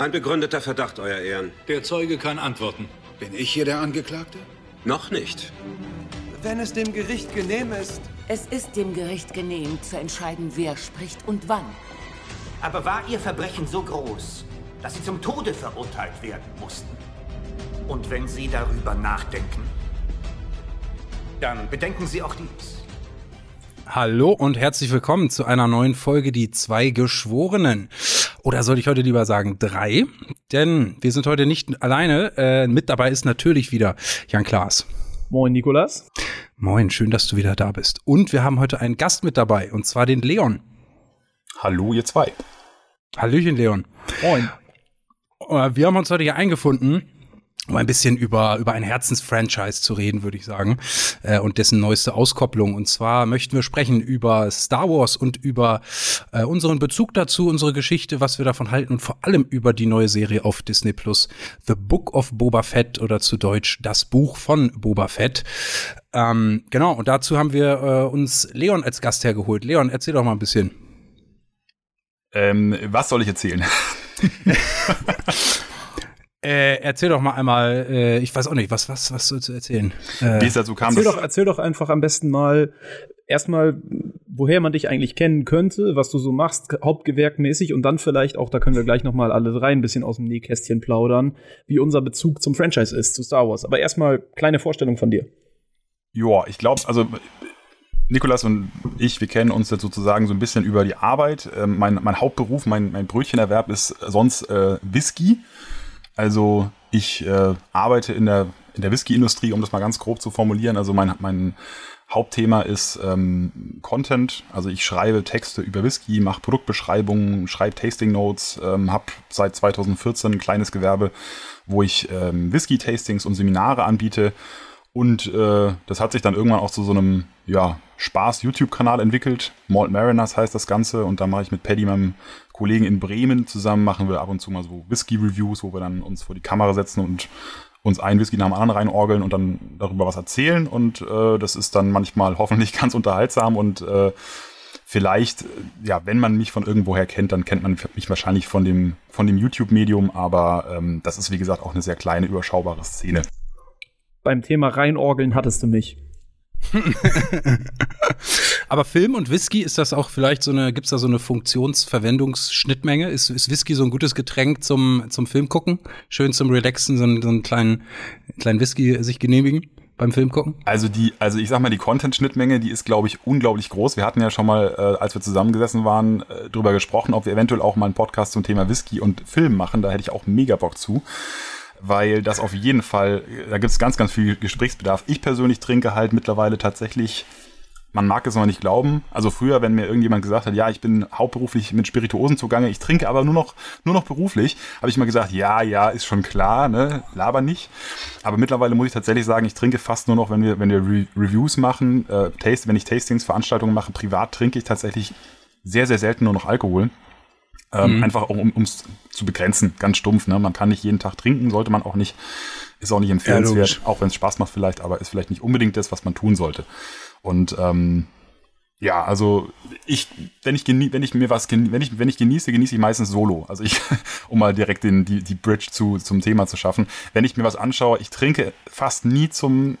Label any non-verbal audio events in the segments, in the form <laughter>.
Ein begründeter Verdacht, Euer Ehren. Der Zeuge kann antworten. Bin ich hier der Angeklagte? Noch nicht. Wenn es dem Gericht genehm ist. Es ist dem Gericht genehm, zu entscheiden, wer spricht und wann. Aber war Ihr Verbrechen so groß, dass Sie zum Tode verurteilt werden mussten? Und wenn Sie darüber nachdenken, dann bedenken Sie auch dies. Hallo und herzlich willkommen zu einer neuen Folge Die zwei Geschworenen. Oder soll ich heute lieber sagen drei? Denn wir sind heute nicht alleine. Äh, mit dabei ist natürlich wieder Jan Klaas. Moin, Nikolas. Moin, schön, dass du wieder da bist. Und wir haben heute einen Gast mit dabei, und zwar den Leon. Hallo, ihr zwei. Hallöchen, Leon. Moin. Äh, wir haben uns heute hier eingefunden, um ein bisschen über, über ein Herzensfranchise zu reden, würde ich sagen, äh, und dessen neueste Auskopplung. Und zwar möchten wir sprechen über Star Wars und über äh, unseren Bezug dazu, unsere Geschichte, was wir davon halten und vor allem über die neue Serie auf Disney Plus, The Book of Boba Fett oder zu Deutsch Das Buch von Boba Fett. Ähm, genau, und dazu haben wir äh, uns Leon als Gast hergeholt. Leon, erzähl doch mal ein bisschen. Ähm, was soll ich erzählen? <laughs> <laughs> Äh, erzähl doch mal einmal, äh, ich weiß auch nicht, was, was, was soll zu erzählen? Äh, Wie es dazu kam, erzähl doch, erzähl doch einfach am besten mal erstmal, woher man dich eigentlich kennen könnte, was du so machst, hauptgewerkmäßig und dann vielleicht auch, da können wir gleich noch mal alle drei ein bisschen aus dem Nähkästchen plaudern, wie unser Bezug zum Franchise ist, zu Star Wars. Aber erstmal kleine Vorstellung von dir. Ja, ich glaube, also Nikolas und ich, wir kennen uns jetzt sozusagen so ein bisschen über die Arbeit. Ähm, mein, mein Hauptberuf, mein, mein Brötchenerwerb ist sonst äh, Whisky. Also ich äh, arbeite in der, in der Whisky-Industrie, um das mal ganz grob zu formulieren. Also mein, mein Hauptthema ist ähm, Content. Also ich schreibe Texte über Whisky, mache Produktbeschreibungen, schreibe Tasting Notes, ähm, habe seit 2014 ein kleines Gewerbe, wo ich ähm, Whisky-Tastings und Seminare anbiete. Und äh, das hat sich dann irgendwann auch zu so einem ja, Spaß-YouTube-Kanal entwickelt. Malt Mariners heißt das Ganze. Und da mache ich mit Paddy, meinem Kollegen in Bremen, zusammen, machen wir ab und zu mal so Whisky-Reviews, wo wir dann uns vor die Kamera setzen und uns einen Whisky nach dem anderen reinorgeln und dann darüber was erzählen. Und äh, das ist dann manchmal <laughs> hoffentlich ganz unterhaltsam und äh, vielleicht, ja, wenn man mich von irgendwoher kennt, dann kennt man mich wahrscheinlich von dem, von dem YouTube-Medium, aber ähm, das ist wie gesagt auch eine sehr kleine, überschaubare Szene. Beim Thema reinorgeln hattest du mich. <laughs> Aber Film und Whisky, ist das auch vielleicht so eine, gibt es da so eine Funktionsverwendungsschnittmenge? Ist, ist Whisky so ein gutes Getränk zum, zum Film gucken? Schön zum Relaxen, so einen, so einen kleinen, kleinen Whisky sich genehmigen? beim Film gucken? Also die, also ich sag mal, die Content-Schnittmenge, die ist, glaube ich, unglaublich groß. Wir hatten ja schon mal, äh, als wir zusammengesessen waren, äh, drüber gesprochen, ob wir eventuell auch mal einen Podcast zum Thema Whisky und Film machen. Da hätte ich auch mega Bock zu weil das auf jeden Fall, da gibt es ganz, ganz viel Gesprächsbedarf. Ich persönlich trinke halt mittlerweile tatsächlich, man mag es noch nicht glauben. Also früher, wenn mir irgendjemand gesagt hat, ja, ich bin hauptberuflich mit Spirituosen zugange, ich trinke aber nur noch, nur noch beruflich, habe ich mal gesagt, ja, ja, ist schon klar, ne, laber nicht. Aber mittlerweile muss ich tatsächlich sagen, ich trinke fast nur noch, wenn wir, wenn wir Re Reviews machen, äh, Taste, wenn ich Tastings, Veranstaltungen mache, privat trinke ich tatsächlich sehr, sehr selten nur noch Alkohol. Ähm, mhm. Einfach um es zu begrenzen, ganz stumpf. Ne? Man kann nicht jeden Tag trinken, sollte man auch nicht. Ist auch nicht empfehlenswert, ja, auch wenn es Spaß macht vielleicht, aber ist vielleicht nicht unbedingt das, was man tun sollte. Und ähm, ja, also ich, wenn ich wenn ich mir was wenn ich wenn ich genieße, genieße ich meistens Solo. Also ich, <laughs> um mal direkt den, die die Bridge zu zum Thema zu schaffen. Wenn ich mir was anschaue, ich trinke fast nie zum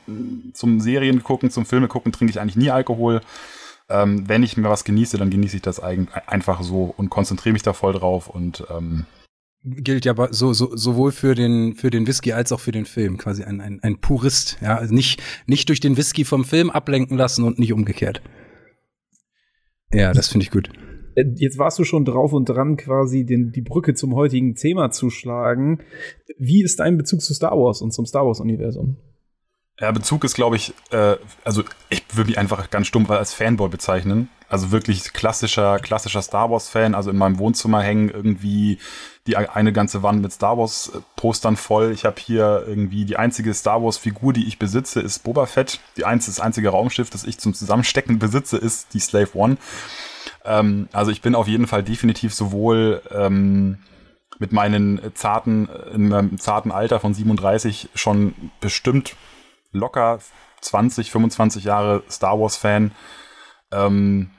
zum Serien gucken, zum Filme gucken, trinke ich eigentlich nie Alkohol ähm, wenn ich mir was genieße, dann genieße ich das einfach so und konzentriere mich da voll drauf und ähm, gilt ja so, so, sowohl für den, für den Whisky als auch für den Film, quasi ein, ein, ein Purist, ja, also nicht, nicht durch den Whisky vom Film ablenken lassen und nicht umgekehrt. Ja, das finde ich gut. Äh, jetzt warst du schon drauf und dran, quasi den, die Brücke zum heutigen Thema zu schlagen. Wie ist dein Bezug zu Star Wars und zum Star Wars-Universum? Ja, Bezug ist, glaube ich, äh, also ich würde mich einfach ganz stumpf als Fanboy bezeichnen. Also wirklich klassischer, klassischer Star Wars-Fan. Also in meinem Wohnzimmer hängen irgendwie die eine ganze Wand mit Star Wars-Postern voll. Ich habe hier irgendwie die einzige Star Wars-Figur, die ich besitze, ist Boba Fett. Die einzige, das einzige Raumschiff, das ich zum Zusammenstecken besitze, ist die Slave One. Ähm, also ich bin auf jeden Fall definitiv sowohl ähm, mit meinen zarten, in meinem zarten Alter von 37 schon bestimmt locker 20, 25 Jahre Star Wars-Fan. Ähm,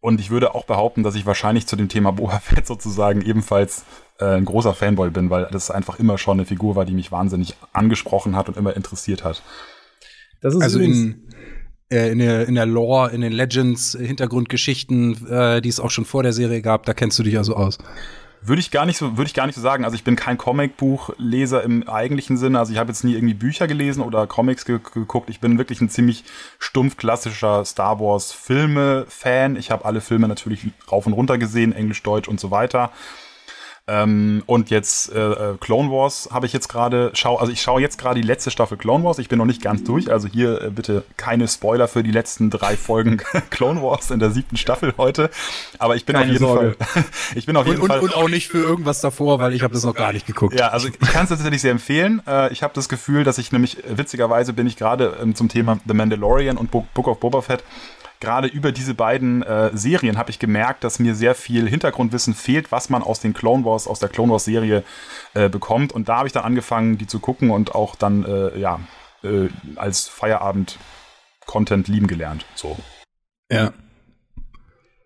und ich würde auch behaupten, dass ich wahrscheinlich zu dem Thema Boba <laughs> Fett sozusagen ebenfalls äh, ein großer Fanboy bin, weil das einfach immer schon eine Figur war, die mich wahnsinnig angesprochen hat und immer interessiert hat. Das ist Also in, äh, in, der, in der Lore, in den Legends, äh, Hintergrundgeschichten, äh, die es auch schon vor der Serie gab, da kennst du dich also aus. Würde ich gar nicht so, würde ich gar nicht so sagen. Also ich bin kein Comicbuchleser im eigentlichen Sinne. Also ich habe jetzt nie irgendwie Bücher gelesen oder Comics ge geguckt. Ich bin wirklich ein ziemlich stumpf klassischer Star Wars Filme Fan. Ich habe alle Filme natürlich rauf und runter gesehen, Englisch, Deutsch und so weiter. Ähm, und jetzt äh, äh, Clone Wars habe ich jetzt gerade schau, also ich schaue jetzt gerade die letzte Staffel Clone Wars. Ich bin noch nicht ganz durch, also hier äh, bitte keine Spoiler für die letzten drei Folgen <laughs> Clone Wars in der siebten Staffel heute. Aber ich bin Keine auf jeden Sorge. Fall, <laughs> ich bin auf jeden Und, Fall und, und auch nicht für irgendwas davor, weil ich habe das noch gar nicht geguckt. ja, also ich kann es tatsächlich sehr empfehlen. Äh, ich habe das Gefühl, dass ich nämlich, äh, witzigerweise bin ich gerade ähm, zum Thema The Mandalorian und Bo Book of Boba Fett, gerade über diese beiden äh, Serien habe ich gemerkt, dass mir sehr viel Hintergrundwissen fehlt, was man aus den Clone Wars, aus der Clone Wars Serie äh, bekommt. Und da habe ich dann angefangen, die zu gucken und auch dann, äh, ja, äh, als Feierabend-Content lieben gelernt. So. Ja.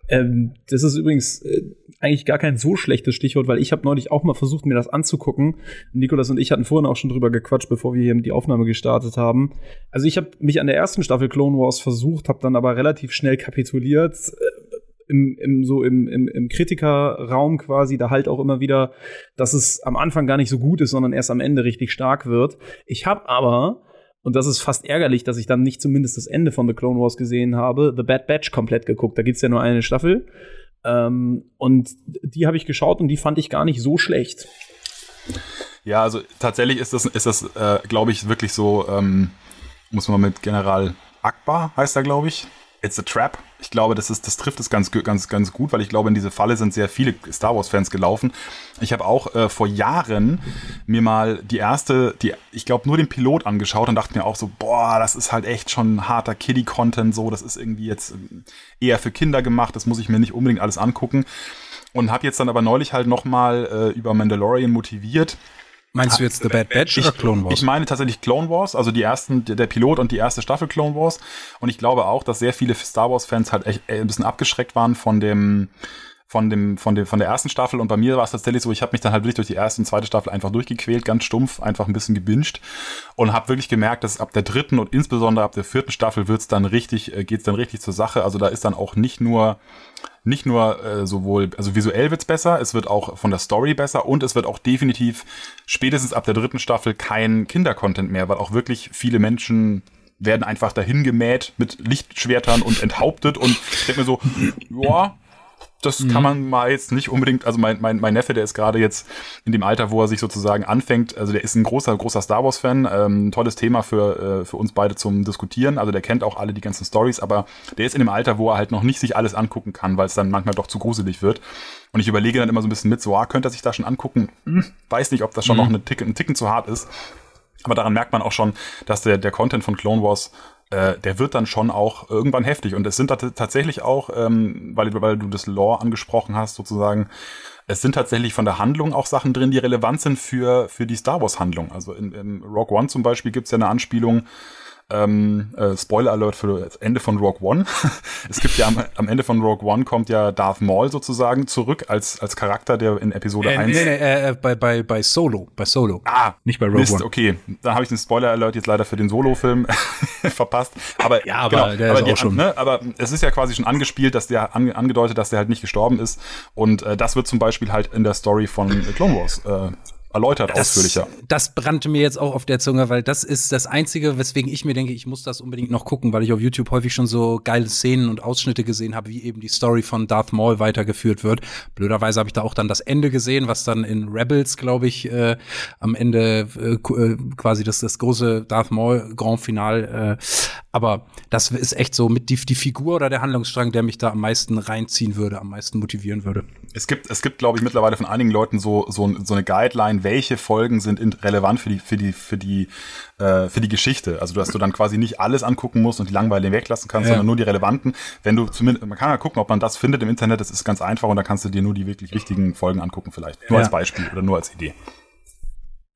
Ähm, das ist übrigens äh, eigentlich gar kein so schlechtes Stichwort, weil ich habe neulich auch mal versucht, mir das anzugucken. Nikolas und ich hatten vorhin auch schon drüber gequatscht, bevor wir hier die Aufnahme gestartet haben. Also ich habe mich an der ersten Staffel Clone Wars versucht, habe dann aber relativ schnell kapituliert. Äh, Im, im, so im, im, im Kritikerraum quasi, da halt auch immer wieder, dass es am Anfang gar nicht so gut ist, sondern erst am Ende richtig stark wird. Ich habe aber und das ist fast ärgerlich, dass ich dann nicht zumindest das Ende von The Clone Wars gesehen habe, The Bad Batch komplett geguckt. Da gibt's ja nur eine Staffel. Ähm, und die habe ich geschaut und die fand ich gar nicht so schlecht. Ja, also tatsächlich ist das, ist das äh, glaube ich, wirklich so, ähm, muss man mit General Akbar, heißt er, glaube ich. It's a Trap. Ich glaube, das, ist, das trifft es ganz, ganz, ganz gut, weil ich glaube, in diese Falle sind sehr viele Star Wars-Fans gelaufen. Ich habe auch äh, vor Jahren mir mal die erste, die, ich glaube, nur den Pilot angeschaut und dachte mir auch so, boah, das ist halt echt schon harter Kiddie-Content, so, das ist irgendwie jetzt ähm, eher für Kinder gemacht, das muss ich mir nicht unbedingt alles angucken. Und habe jetzt dann aber neulich halt noch mal äh, über Mandalorian motiviert. Meinst du jetzt The Bad Batch oder Clone Wars? Ich meine tatsächlich Clone Wars, also die ersten, der Pilot und die erste Staffel Clone Wars. Und ich glaube auch, dass sehr viele Star Wars-Fans halt echt äh, ein bisschen abgeschreckt waren von dem, von dem, von dem, von der ersten Staffel. Und bei mir war es tatsächlich so, ich habe mich dann halt wirklich durch die erste und zweite Staffel einfach durchgequält, ganz stumpf, einfach ein bisschen gebinged und habe wirklich gemerkt, dass ab der dritten und insbesondere ab der vierten Staffel wird's dann richtig, äh, geht's dann richtig zur Sache. Also da ist dann auch nicht nur nicht nur äh, sowohl, also visuell wird's besser, es wird auch von der Story besser und es wird auch definitiv spätestens ab der dritten Staffel kein Kindercontent mehr, weil auch wirklich viele Menschen werden einfach dahin gemäht mit Lichtschwertern und enthauptet und ich denke mir so, ja, das kann man mal jetzt nicht unbedingt, also mein, mein, mein Neffe, der ist gerade jetzt in dem Alter, wo er sich sozusagen anfängt, also der ist ein großer, großer Star Wars-Fan, ähm, tolles Thema für, äh, für uns beide zum Diskutieren, also der kennt auch alle die ganzen Stories, aber der ist in dem Alter, wo er halt noch nicht sich alles angucken kann, weil es dann manchmal doch zu gruselig wird. Und ich überlege dann immer so ein bisschen mit, so, ah, könnte er sich da schon angucken? Hm, weiß nicht, ob das schon noch eine Ticken, ein Ticken zu hart ist. Aber daran merkt man auch schon, dass der, der Content von Clone Wars, äh, der wird dann schon auch irgendwann heftig. Und es sind tat- tatsächlich auch, ähm, weil, weil du das Lore angesprochen hast, sozusagen, es sind tatsächlich von der Handlung auch Sachen drin, die relevant sind für, für die Star Wars-Handlung. Also in, in Rogue One zum Beispiel gibt's ja eine Anspielung, ähm, äh, Spoiler Alert für das Ende von Rogue One. <laughs> es gibt ja am, am Ende von Rogue One kommt ja Darth Maul sozusagen zurück als, als Charakter, der in Episode äh, 1 nee, nee, äh, bei, bei, bei Solo. Bei Solo. Ah, Nicht bei Rogue Mist, One. okay. Da habe ich den Spoiler-Alert jetzt leider für den Solo-Film <laughs> verpasst. Aber, genau, Ja, aber der ist die, auch schon- Ne, aber es ist ja quasi schon angespielt, dass der ange, angedeutet, dass der halt nicht gestorben ist. Und äh, das wird zum Beispiel halt in der Story von äh, Clone Wars erläutert ausführlicher. das brannte mir jetzt auch auf der Zunge, weil das ist das Einzige, weswegen ich mir denke, ich muss das unbedingt noch gucken, weil ich auf YouTube häufig schon so geile Szenen und Ausschnitte gesehen habe, wie eben die Story von Darth Maul weitergeführt wird. Blöderweise habe ich da auch dann das Ende gesehen, was dann in Rebels, glaube ich, äh, am Ende äh, äh, quasi das, das große Darth Maul Grand Final. Äh, aber das ist echt so mit die, die Figur oder der Handlungsstrang, der mich da am meisten reinziehen würde, am meisten motivieren würde. Es gibt, es gibt, glaube ich, mittlerweile von einigen Leuten so, so, so eine Guideline, welche Folgen sind in, relevant für die, für die, für die, äh, für die Geschichte. Also, dass du dann quasi nicht alles angucken musst und die langweiligen weglassen kannst, Ja. sondern nur die relevanten. Wenn du zumindest, man kann ja gucken, ob man das findet im Internet, das ist ganz einfach und da kannst du dir nur die wirklich wichtigen Folgen angucken vielleicht. Nur Ja. als Beispiel oder nur als Idee.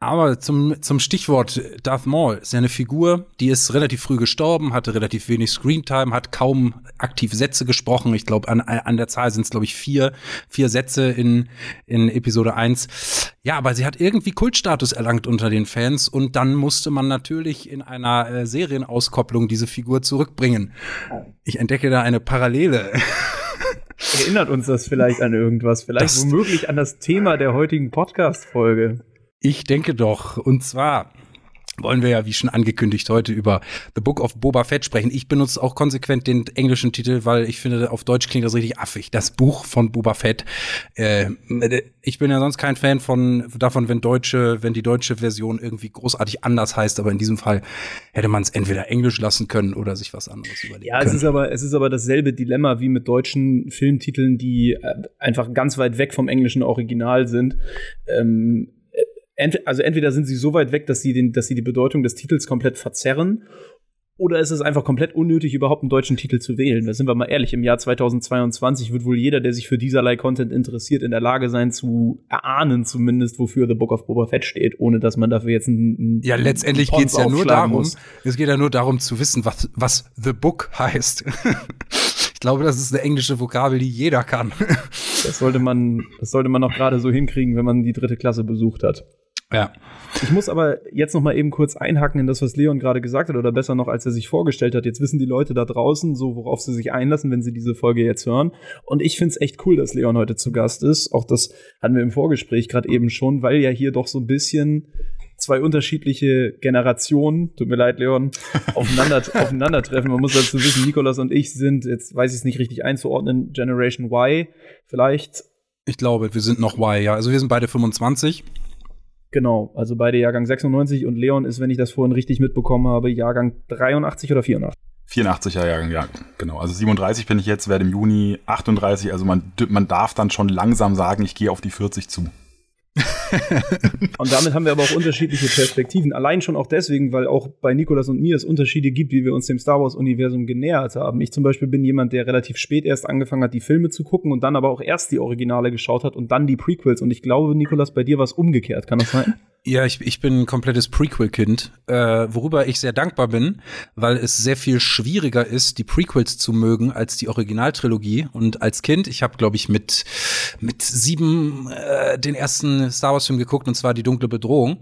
Aber zum, zum Stichwort Darth Maul ist ja eine Figur, die ist relativ früh gestorben, hatte relativ wenig Screentime, hat kaum aktiv Sätze gesprochen. Ich glaube, an, an der Zahl sind es, glaube ich, vier, vier Sätze in, in Episode 1. Ja, aber sie hat irgendwie Kultstatus erlangt unter den Fans und dann musste man natürlich in einer äh, Serienauskopplung diese Figur zurückbringen. Ich entdecke da eine Parallele. Erinnert uns das vielleicht an irgendwas? Vielleicht das womöglich an das Thema der heutigen Podcast-Folge. Ich denke doch. Und zwar wollen wir ja, wie schon angekündigt, heute über The Book of Boba Fett sprechen. Ich benutze auch konsequent den englischen Titel, weil ich finde, auf Deutsch klingt das richtig affig. Das Buch von Boba Fett. Äh, ich bin ja sonst kein Fan von davon, wenn deutsche, wenn die deutsche Version irgendwie großartig anders heißt, aber in diesem Fall hätte man es entweder Englisch lassen können oder sich was anderes überlegen ja, können. Ja, es ist aber es ist aber dasselbe Dilemma wie mit deutschen Filmtiteln, die äh, einfach ganz weit weg vom englischen Original sind. Ähm, ent also entweder sind sie so weit weg, dass sie, den, dass sie die Bedeutung des Titels komplett verzerren, oder ist es einfach komplett unnötig, überhaupt einen deutschen Titel zu wählen? Da sind wir mal ehrlich, im Jahr 2022 wird wohl jeder, der sich für dieserlei Content interessiert, in der Lage sein zu erahnen, zumindest, wofür The Book of Boba Fett steht, ohne dass man dafür jetzt ein. ja, letztendlich geht es ja nur darum, muss. es geht ja nur darum zu wissen, was, was The Book heißt. <laughs> ich glaube, das ist eine englische Vokabel, die jeder kann. das sollte man, das sollte man noch gerade so hinkriegen, wenn man die dritte Klasse besucht hat. Ja. Ich muss aber jetzt noch mal eben kurz einhaken in das, was Leon gerade gesagt hat, oder besser noch, als er sich vorgestellt hat. Jetzt wissen die Leute da draußen, so worauf sie sich einlassen, wenn sie diese Folge jetzt hören. Und ich finde es echt cool, dass Leon heute zu Gast ist. Auch das hatten wir im Vorgespräch gerade eben schon, weil ja hier doch so ein bisschen zwei unterschiedliche Generationen, tut mir leid, Leon, <laughs> aufeinander, aufeinandertreffen. Man muss dazu wissen, Nikolas und ich sind, jetzt weiß ich es nicht richtig einzuordnen, Generation Y vielleicht. Ich glaube, wir sind noch Y, ja. Also wir sind beide 25. Genau, also beide Jahrgang 96 und Leon ist, wenn ich das vorhin richtig mitbekommen habe, Jahrgang 83 oder 84? 84er Jahrgang, ja, genau. Also 37 bin ich jetzt, werde im Juni 38, also man, man darf dann schon langsam sagen, ich gehe auf die 40 zu. <laughs> und damit haben wir aber auch unterschiedliche Perspektiven. Allein schon auch deswegen, weil auch bei Nikolas und mir es Unterschiede gibt, wie wir uns dem Star Wars-Universum genähert haben. Ich zum Beispiel bin jemand, der relativ spät erst angefangen hat, die Filme zu gucken und dann aber auch erst die Originale geschaut hat und dann die Prequels. Und ich glaube, Nikolas, bei dir war es umgekehrt. Kann das sein? Ja, ich, ich bin ein komplettes Prequel-Kind, äh, worüber ich sehr dankbar bin, weil es sehr viel schwieriger ist, die Prequels zu mögen als die Originaltrilogie. Und als Kind, ich habe, glaube ich, mit, mit sieben äh, den ersten Star Wars-Film geguckt, und zwar Die dunkle Bedrohung.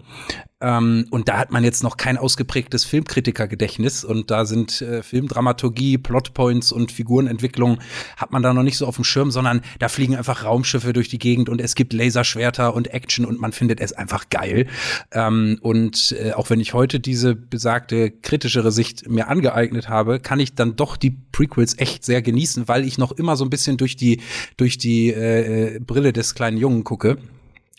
Ähm, und da hat man jetzt noch kein ausgeprägtes Filmkritikergedächtnis und da sind äh, Filmdramaturgie, Plotpoints und Figurenentwicklung hat man da noch nicht so auf dem Schirm, sondern da fliegen einfach Raumschiffe durch die Gegend und es gibt Laserschwerter und Action und man findet es einfach geil. Ähm, und äh, auch wenn ich heute diese besagte kritischere Sicht mir angeeignet habe, kann ich dann doch die Prequels echt sehr genießen, weil ich noch immer so ein bisschen durch die durch die äh, äh Brille des kleinen Jungen gucke.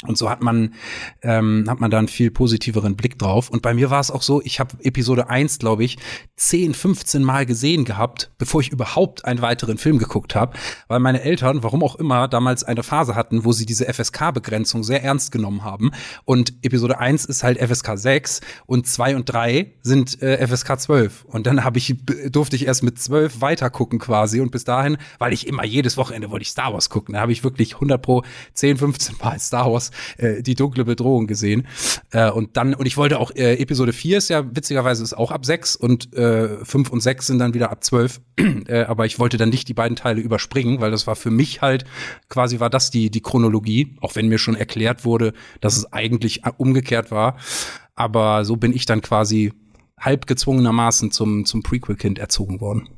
Und so hat man, ähm, hat man da einen viel positiveren Blick drauf. Und bei mir war es auch so, ich habe Episode 1, glaube ich, 10, 15 Mal gesehen gehabt, bevor ich überhaupt einen weiteren Film geguckt habe, weil meine Eltern, warum auch immer, damals eine Phase hatten, wo sie diese FSK-Begrenzung sehr ernst genommen haben. Und Episode 1 ist halt FSK 6 und 2 und 3 sind äh, FSK 12. Und dann habe ich, durfte ich erst mit 12 weiter gucken quasi. Und bis dahin, weil ich immer jedes Wochenende wollte ich Star Wars gucken, da habe ich wirklich 100 pro 10, 15 Mal Star Wars äh, die dunkle Bedrohung gesehen. Äh, und dann, und ich wollte auch, äh, Episode 4 ist ja witzigerweise ist auch ab 6 und äh, 5 und 6 sind dann wieder ab 12. <clears throat> äh, aber ich wollte dann nicht die beiden Teile überspringen, weil das war für mich halt, quasi war das die, die Chronologie, auch wenn mir schon erklärt wurde, dass es eigentlich umgekehrt war. Aber so bin ich dann quasi halb gezwungenermaßen zum, zum Prequel-Kind erzogen worden.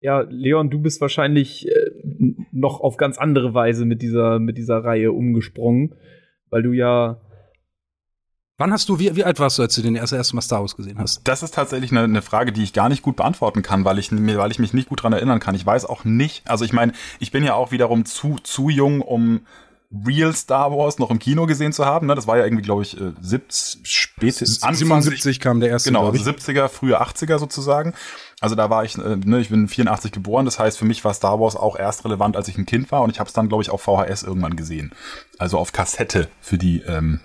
Ja, Leon, du bist wahrscheinlich äh, noch auf ganz andere Weise mit dieser, mit dieser Reihe umgesprungen, weil du ja. Wann hast du, wie, wie alt warst du, als du den ersten, Mal Star Wars gesehen hast? Das ist tatsächlich eine, eine Frage, die ich gar nicht gut beantworten kann, weil ich, weil ich mich nicht gut dran erinnern kann. Ich weiß auch nicht, also ich meine, ich bin ja auch wiederum zu, zu jung, um Real Star Wars noch im Kino gesehen zu haben. Ne? Das war ja irgendwie, glaube ich, 70, äh, spätestens 77 kam der erste. Genau, 70er, frühe 80er sozusagen. Also da war ich, äh, ne, ich bin 84 geboren, das heißt für mich war Star Wars auch erst relevant, als ich ein Kind war und ich habe es dann, glaube ich, auf VHS irgendwann gesehen. Also auf Kassette für die ähm,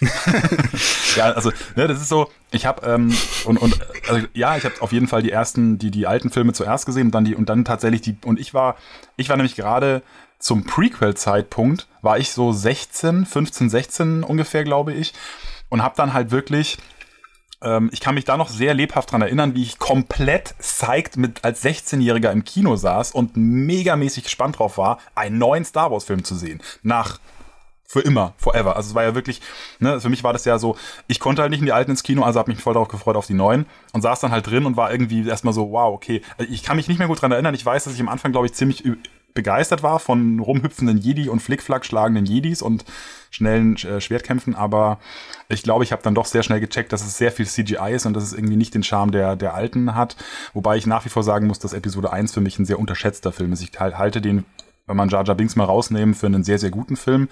<laughs> ja, also ne, das ist so, ich habe ähm, und und also, ja, ich habe auf jeden Fall die ersten, die die alten Filme zuerst gesehen und dann die und dann tatsächlich die und ich war ich war nämlich gerade zum Prequel-Zeitpunkt war ich so 16, 15, 16 ungefähr, glaube ich. Und habe dann halt wirklich ähm, ich kann mich da noch sehr lebhaft dran erinnern, wie ich komplett psyched mit als 16-Jähriger im Kino saß und megamäßig gespannt drauf war, einen neuen Star Wars-Film zu sehen. Nach für immer, forever. Also es war ja wirklich, ne, für mich war das ja so, ich konnte halt nicht in die alten ins Kino, also habe mich voll darauf gefreut auf die neuen und saß dann halt drin und war irgendwie erstmal so, wow, okay. Ich kann mich nicht mehr gut dran erinnern. Ich weiß, dass ich am Anfang, glaube ich, ziemlich begeistert war von rumhüpfenden Jedi und Flickflack schlagenden Jedis und schnellen äh, Schwertkämpfen, aber ich glaube, ich habe dann doch sehr schnell gecheckt, dass es sehr viel CGI ist und dass es irgendwie nicht den Charme der, der alten hat. Wobei ich nach wie vor sagen muss, dass Episode 1 für mich ein sehr unterschätzter Film ist. Ich halte den, wenn man Jar Jar Binks mal rausnehmen, für einen sehr, sehr guten Film.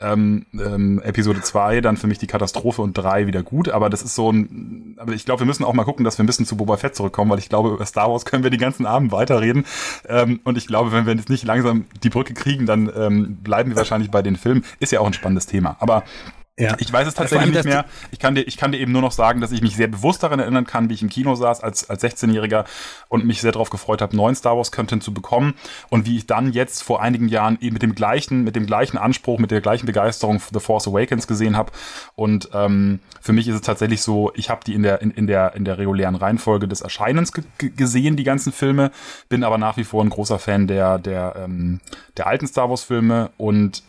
Ähm, ähm, Episode 2 dann für mich die Katastrophe und 3 wieder gut, aber das ist so ein, aber ich glaube, wir müssen auch mal gucken, dass wir ein bisschen zu Boba Fett zurückkommen, weil ich glaube, über Star Wars können wir den ganzen Abend weiterreden. Ähm, und ich glaube, wenn wir jetzt nicht langsam die Brücke kriegen, dann ähm, bleiben wir wahrscheinlich bei den Filmen. Ist ja auch ein spannendes Thema, aber ja. Ich weiß es tatsächlich nicht mehr. Ich kann, dir, ich kann dir eben nur noch sagen, dass ich mich sehr bewusst daran erinnern kann, wie ich im Kino saß als, als 16-Jähriger und mich sehr darauf gefreut habe, neuen Star Wars Content zu bekommen und wie ich dann jetzt vor einigen Jahren eben mit dem gleichen, mit dem gleichen Anspruch, mit der gleichen Begeisterung The Force Awakens gesehen habe. Und ähm, für mich ist es tatsächlich so, ich habe die in der, in, in, der, in der regulären Reihenfolge des Erscheinens gesehen, die ganzen Filme, bin aber nach wie vor ein großer Fan der, der, ähm, der alten Star Wars Filme und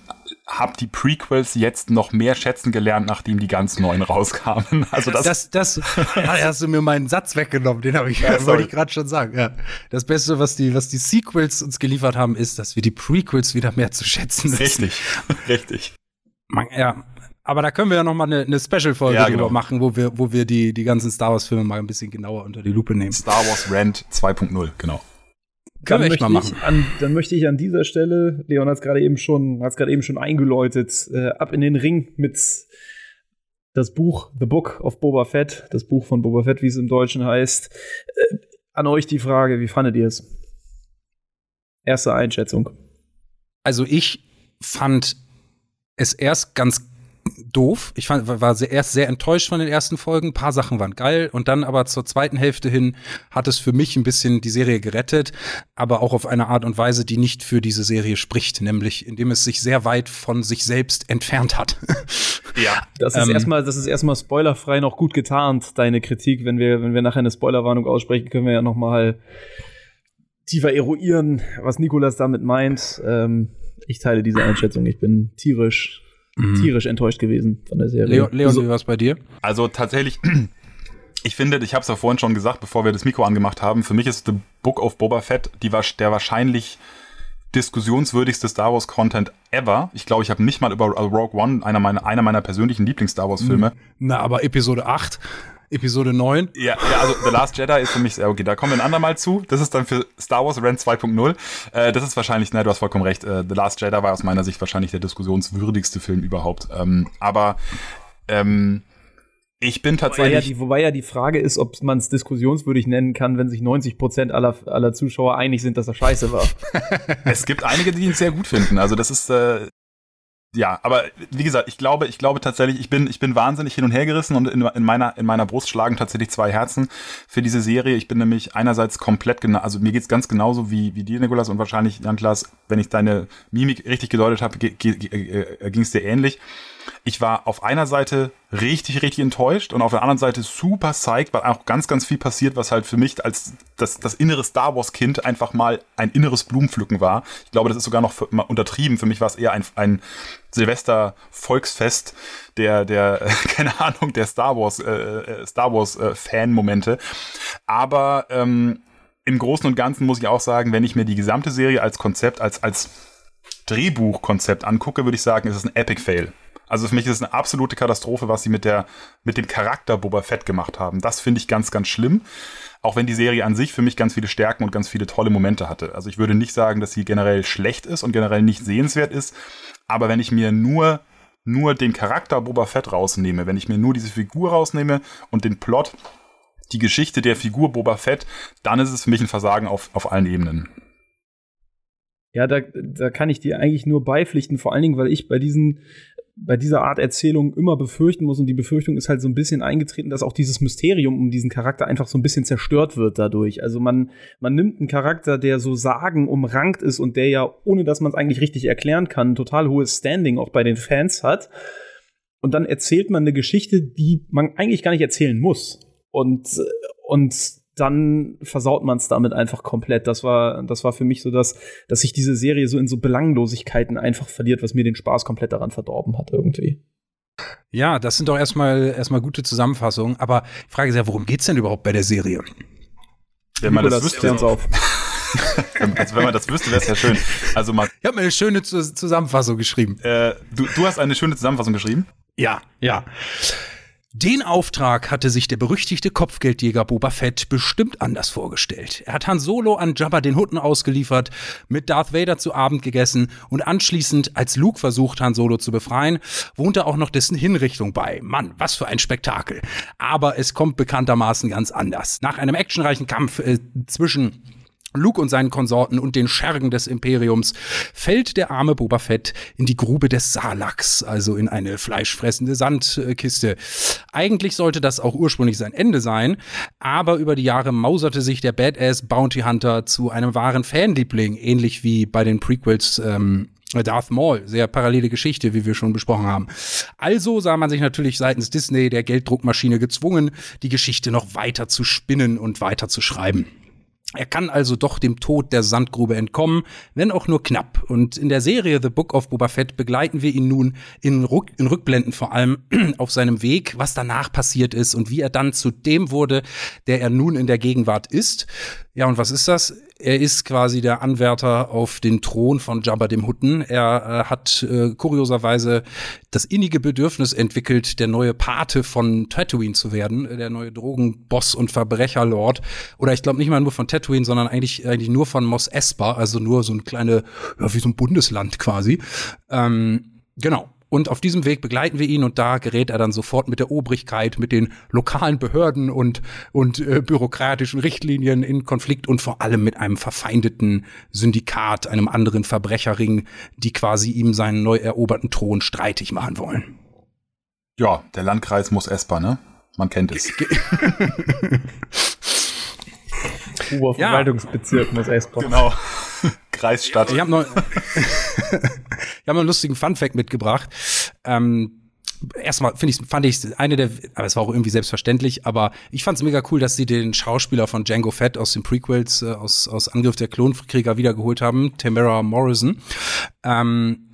habe die Prequels jetzt noch mehr schätzen gelernt, nachdem die ganz neuen rauskamen. <laughs> Also das, das, das hast du mir meinen Satz weggenommen, den habe ich, <laughs> ja, wollte ich gerade schon sagen. Ja. Das Beste, was die, was die Sequels uns geliefert haben, ist, dass wir die Prequels wieder mehr zu schätzen wissen. Richtig, <laughs> richtig. Ja, aber da können wir ja noch mal eine, eine Special-Folge ja, genau. machen, wo wir, wo wir die, die ganzen Star Wars-Filme mal ein bisschen genauer unter die Lupe nehmen. Star Wars Rant 2.0, genau. Können wir echt mal machen. An, dann möchte ich an dieser Stelle, Leon hat es gerade eben schon, hat gerade eben schon eingeläutet, äh, ab in den Ring mit das Buch The Book of Boba Fett, das Buch von Boba Fett, wie es im Deutschen heißt. Äh, an euch die Frage, wie fandet ihr es? Erste Einschätzung. Also ich fand es erst ganz doof. Ich fand, war sehr, erst sehr enttäuscht von den ersten Folgen. Ein paar Sachen waren geil und dann aber zur zweiten Hälfte hin hat es für mich ein bisschen die Serie gerettet, aber auch auf eine Art und Weise, die nicht für diese Serie spricht, nämlich indem es sich sehr weit von sich selbst entfernt hat. <laughs> ja. Das ist ähm, erstmal, das ist erstmal spoilerfrei noch gut getarnt, deine Kritik. Wenn wir, wenn wir nachher eine Spoilerwarnung aussprechen, können wir ja noch mal tiefer eruieren, was Nikolas damit meint. Ähm, ich teile diese Einschätzung. Ich bin tierisch mhm. tierisch enttäuscht gewesen von der Serie. Leon, Leon also, wie war bei dir? Also tatsächlich, <clears throat> ich finde, ich habe es ja vorhin schon gesagt, bevor wir das Mikro angemacht haben, für mich ist The Book of Boba Fett die, der wahrscheinlich diskussionswürdigste Star Wars Content ever. Ich glaube, ich habe nicht mal über Rogue One, einer meiner, einer meiner persönlichen Lieblings-Star Wars-Filme. Na, aber Episode 8 Episode 9. Ja, ja, also The Last Jedi ist für mich, okay, da kommen wir ein andermal zu. Das ist dann für Star Wars Rant 2.0. Äh, das ist wahrscheinlich, ne, du hast vollkommen recht, äh, The Last Jedi war aus meiner Sicht wahrscheinlich der diskussionswürdigste Film überhaupt. Ähm, aber ähm, ich bin tatsächlich. Wobei ja, die, wobei ja die Frage ist, ob man es diskussionswürdig nennen kann, wenn sich 90 Prozent aller, aller Zuschauer einig sind, dass er scheiße war. <laughs> es gibt einige, die ihn sehr gut finden. Also das ist, äh, ja, aber wie gesagt, ich glaube, ich glaube tatsächlich, ich bin, ich bin wahnsinnig hin und her gerissen und in, in meiner, in meiner Brust schlagen tatsächlich zwei Herzen für diese Serie. Ich bin nämlich einerseits komplett genau, also mir geht's ganz genauso wie, wie dir, Nikolas, und wahrscheinlich, Jan-Klaas, wenn ich deine Mimik richtig gedeutet habe, äh, ging's dir ähnlich ich war auf einer Seite richtig, richtig enttäuscht und auf der anderen Seite super psyched, weil auch ganz, ganz viel passiert, was halt für mich als das, das innere Star Wars-Kind einfach mal ein inneres Blumenpflücken war. Ich glaube, das ist sogar noch für, untertrieben. Für mich war es eher ein, ein Silvester-Volksfest der, der, <laughs> keine Ahnung, der Star Wars, äh, äh, Star Wars äh. Aber ähm, im Großen und Ganzen muss ich auch sagen, wenn ich mir die gesamte Serie als Konzept, als, als Drehbuchkonzept angucke, würde ich sagen, ist es ein Epic Fail. Also für mich ist es eine absolute Katastrophe, was sie mit der, mit dem Charakter Boba Fett gemacht haben. Das finde ich ganz, ganz schlimm. Auch wenn die Serie an sich für mich ganz viele Stärken und ganz viele tolle Momente hatte. Also ich würde nicht sagen, dass sie generell schlecht ist und generell nicht sehenswert ist. Aber wenn ich mir nur, nur den Charakter Boba Fett rausnehme, wenn ich mir nur diese Figur rausnehme und den Plot, die Geschichte der Figur Boba Fett, dann ist es für mich ein Versagen auf, auf allen Ebenen. Ja, da, da kann ich dir eigentlich nur beipflichten, vor allen Dingen, weil ich bei diesen bei dieser Art Erzählung immer befürchten muss und die Befürchtung ist halt so ein bisschen eingetreten, dass auch dieses Mysterium um diesen Charakter einfach so ein bisschen zerstört wird dadurch. Also man, man nimmt einen Charakter, der so Sagen umrankt ist und der ja, ohne dass man es eigentlich richtig erklären kann, total hohes Standing auch bei den Fans hat. Und dann erzählt man eine Geschichte, die man eigentlich gar nicht erzählen muss. Und, und dann versaut man es damit einfach komplett. Das war, das war für mich so, dass, dass sich diese Serie so in so Belanglosigkeiten einfach verliert, was mir den Spaß komplett daran verdorben hat irgendwie. Ja, das sind doch erstmal erstmal gute Zusammenfassungen. Aber die Frage ist ja, worum geht's denn überhaupt bei der Serie? Wenn man das, das wüsste. Uns auf. <laughs> also wenn man das wüsste, wäre es ja schön. Also mal, ich habe mir eine schöne Zusammenfassung geschrieben. Äh, du, du hast eine schöne Zusammenfassung geschrieben? Ja, ja. Den Auftrag hatte sich der berüchtigte Kopfgeldjäger Boba Fett bestimmt anders vorgestellt. Er hat Han Solo an Jabba den Hutten ausgeliefert, mit Darth Vader zu Abend gegessen und anschließend, als Luke versucht, Han Solo zu befreien, wohnte auch noch dessen Hinrichtung bei. Mann, was für ein Spektakel. Aber es kommt bekanntermaßen ganz anders. Nach einem actionreichen Kampf äh, zwischen Luke und seinen Konsorten und den Schergen des Imperiums fällt der arme Boba Fett in die Grube des Salaks, also in eine fleischfressende Sandkiste. Eigentlich sollte das auch ursprünglich sein Ende sein, aber über die Jahre mauserte sich der Badass Bounty Hunter zu einem wahren Fanliebling, ähnlich wie bei den Prequels ähm, Darth Maul, sehr parallele Geschichte, wie wir schon besprochen haben. Also sah man sich natürlich seitens Disney, der Gelddruckmaschine, gezwungen, die Geschichte noch weiter zu spinnen und weiter zu schreiben. Er kann also doch dem Tod der Sandgrube entkommen, wenn auch nur knapp. Und in der Serie The Book of Boba Fett begleiten wir ihn nun in, Rück in Rückblenden vor allem <clears throat> auf seinem Weg, was danach passiert ist und wie er dann zu dem wurde, der er nun in der Gegenwart ist. Ja, und was ist das? Er ist quasi der Anwärter auf den Thron von Jabba dem Hutten. Er äh, hat äh, kurioserweise das innige Bedürfnis entwickelt, der neue Pate von Tatooine zu werden, der neue Drogenboss und Verbrecherlord. Oder ich glaube nicht mal nur von Tatooine, sondern eigentlich, eigentlich nur von Mos Espa, also nur so ein kleine, ja, wie so ein Bundesland quasi. Ähm, genau. Und auf diesem Weg begleiten wir ihn und da gerät er dann sofort mit der Obrigkeit, mit den lokalen Behörden und, und äh, bürokratischen Richtlinien in Konflikt und vor allem mit einem verfeindeten Syndikat, einem anderen Verbrecherring, die quasi ihm seinen neu eroberten Thron streitig machen wollen. Ja, der Landkreis muss Esper, ne? Man kennt es. <laughs> Oberverwaltungsbezirk ja. muss Esper. Genau. <laughs> Kreisstadt. Ich habe noch, <laughs> ich hab noch einen lustigen Funfact mitgebracht. Ähm, erstmal finde ich, fand ich eine der, aber es war auch irgendwie selbstverständlich, aber ich fand es mega cool, dass sie den Schauspieler von Django Fett aus den Prequels, äh, aus, aus Angriff der Klonkrieger wiedergeholt haben, Tamara Morrison. Ähm,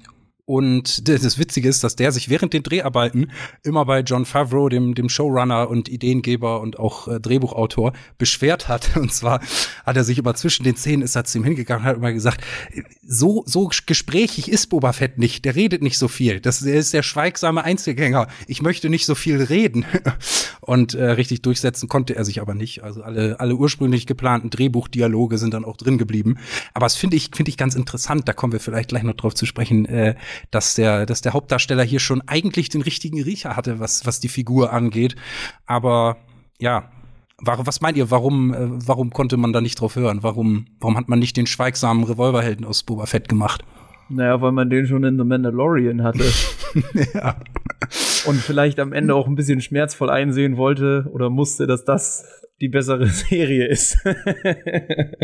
und das Witzige ist, dass der sich während den Dreharbeiten immer bei John Favreau, dem, dem Showrunner und Ideengeber und auch äh, Drehbuchautor, beschwert hat. <laughs> Und zwar hat er sich immer zwischen den Szenen, ist er zu ihm hingegangen hat immer gesagt, so, so gesprächig ist Boba Fett nicht. Der redet nicht so viel. Das, der ist der schweigsame Einzelgänger. Ich möchte nicht so viel reden. <laughs> und äh, richtig durchsetzen konnte er sich aber nicht. Also alle, alle ursprünglich geplanten Drehbuchdialoge sind dann auch drin geblieben. Aber das finde ich, finde ich ganz interessant. Da kommen wir vielleicht gleich noch drauf zu sprechen. Äh, dass der, dass der Hauptdarsteller hier schon eigentlich den richtigen Riecher hatte, was, was die Figur angeht. Aber ja, was meint ihr, warum, äh, warum konnte man da nicht drauf hören? Warum, warum hat man nicht den schweigsamen Revolverhelden aus Boba Fett gemacht? Naja, weil man den schon in The Mandalorian hatte. <laughs> ja. Und vielleicht am Ende auch ein bisschen schmerzvoll einsehen wollte oder musste, dass das die bessere <laughs> Serie ist.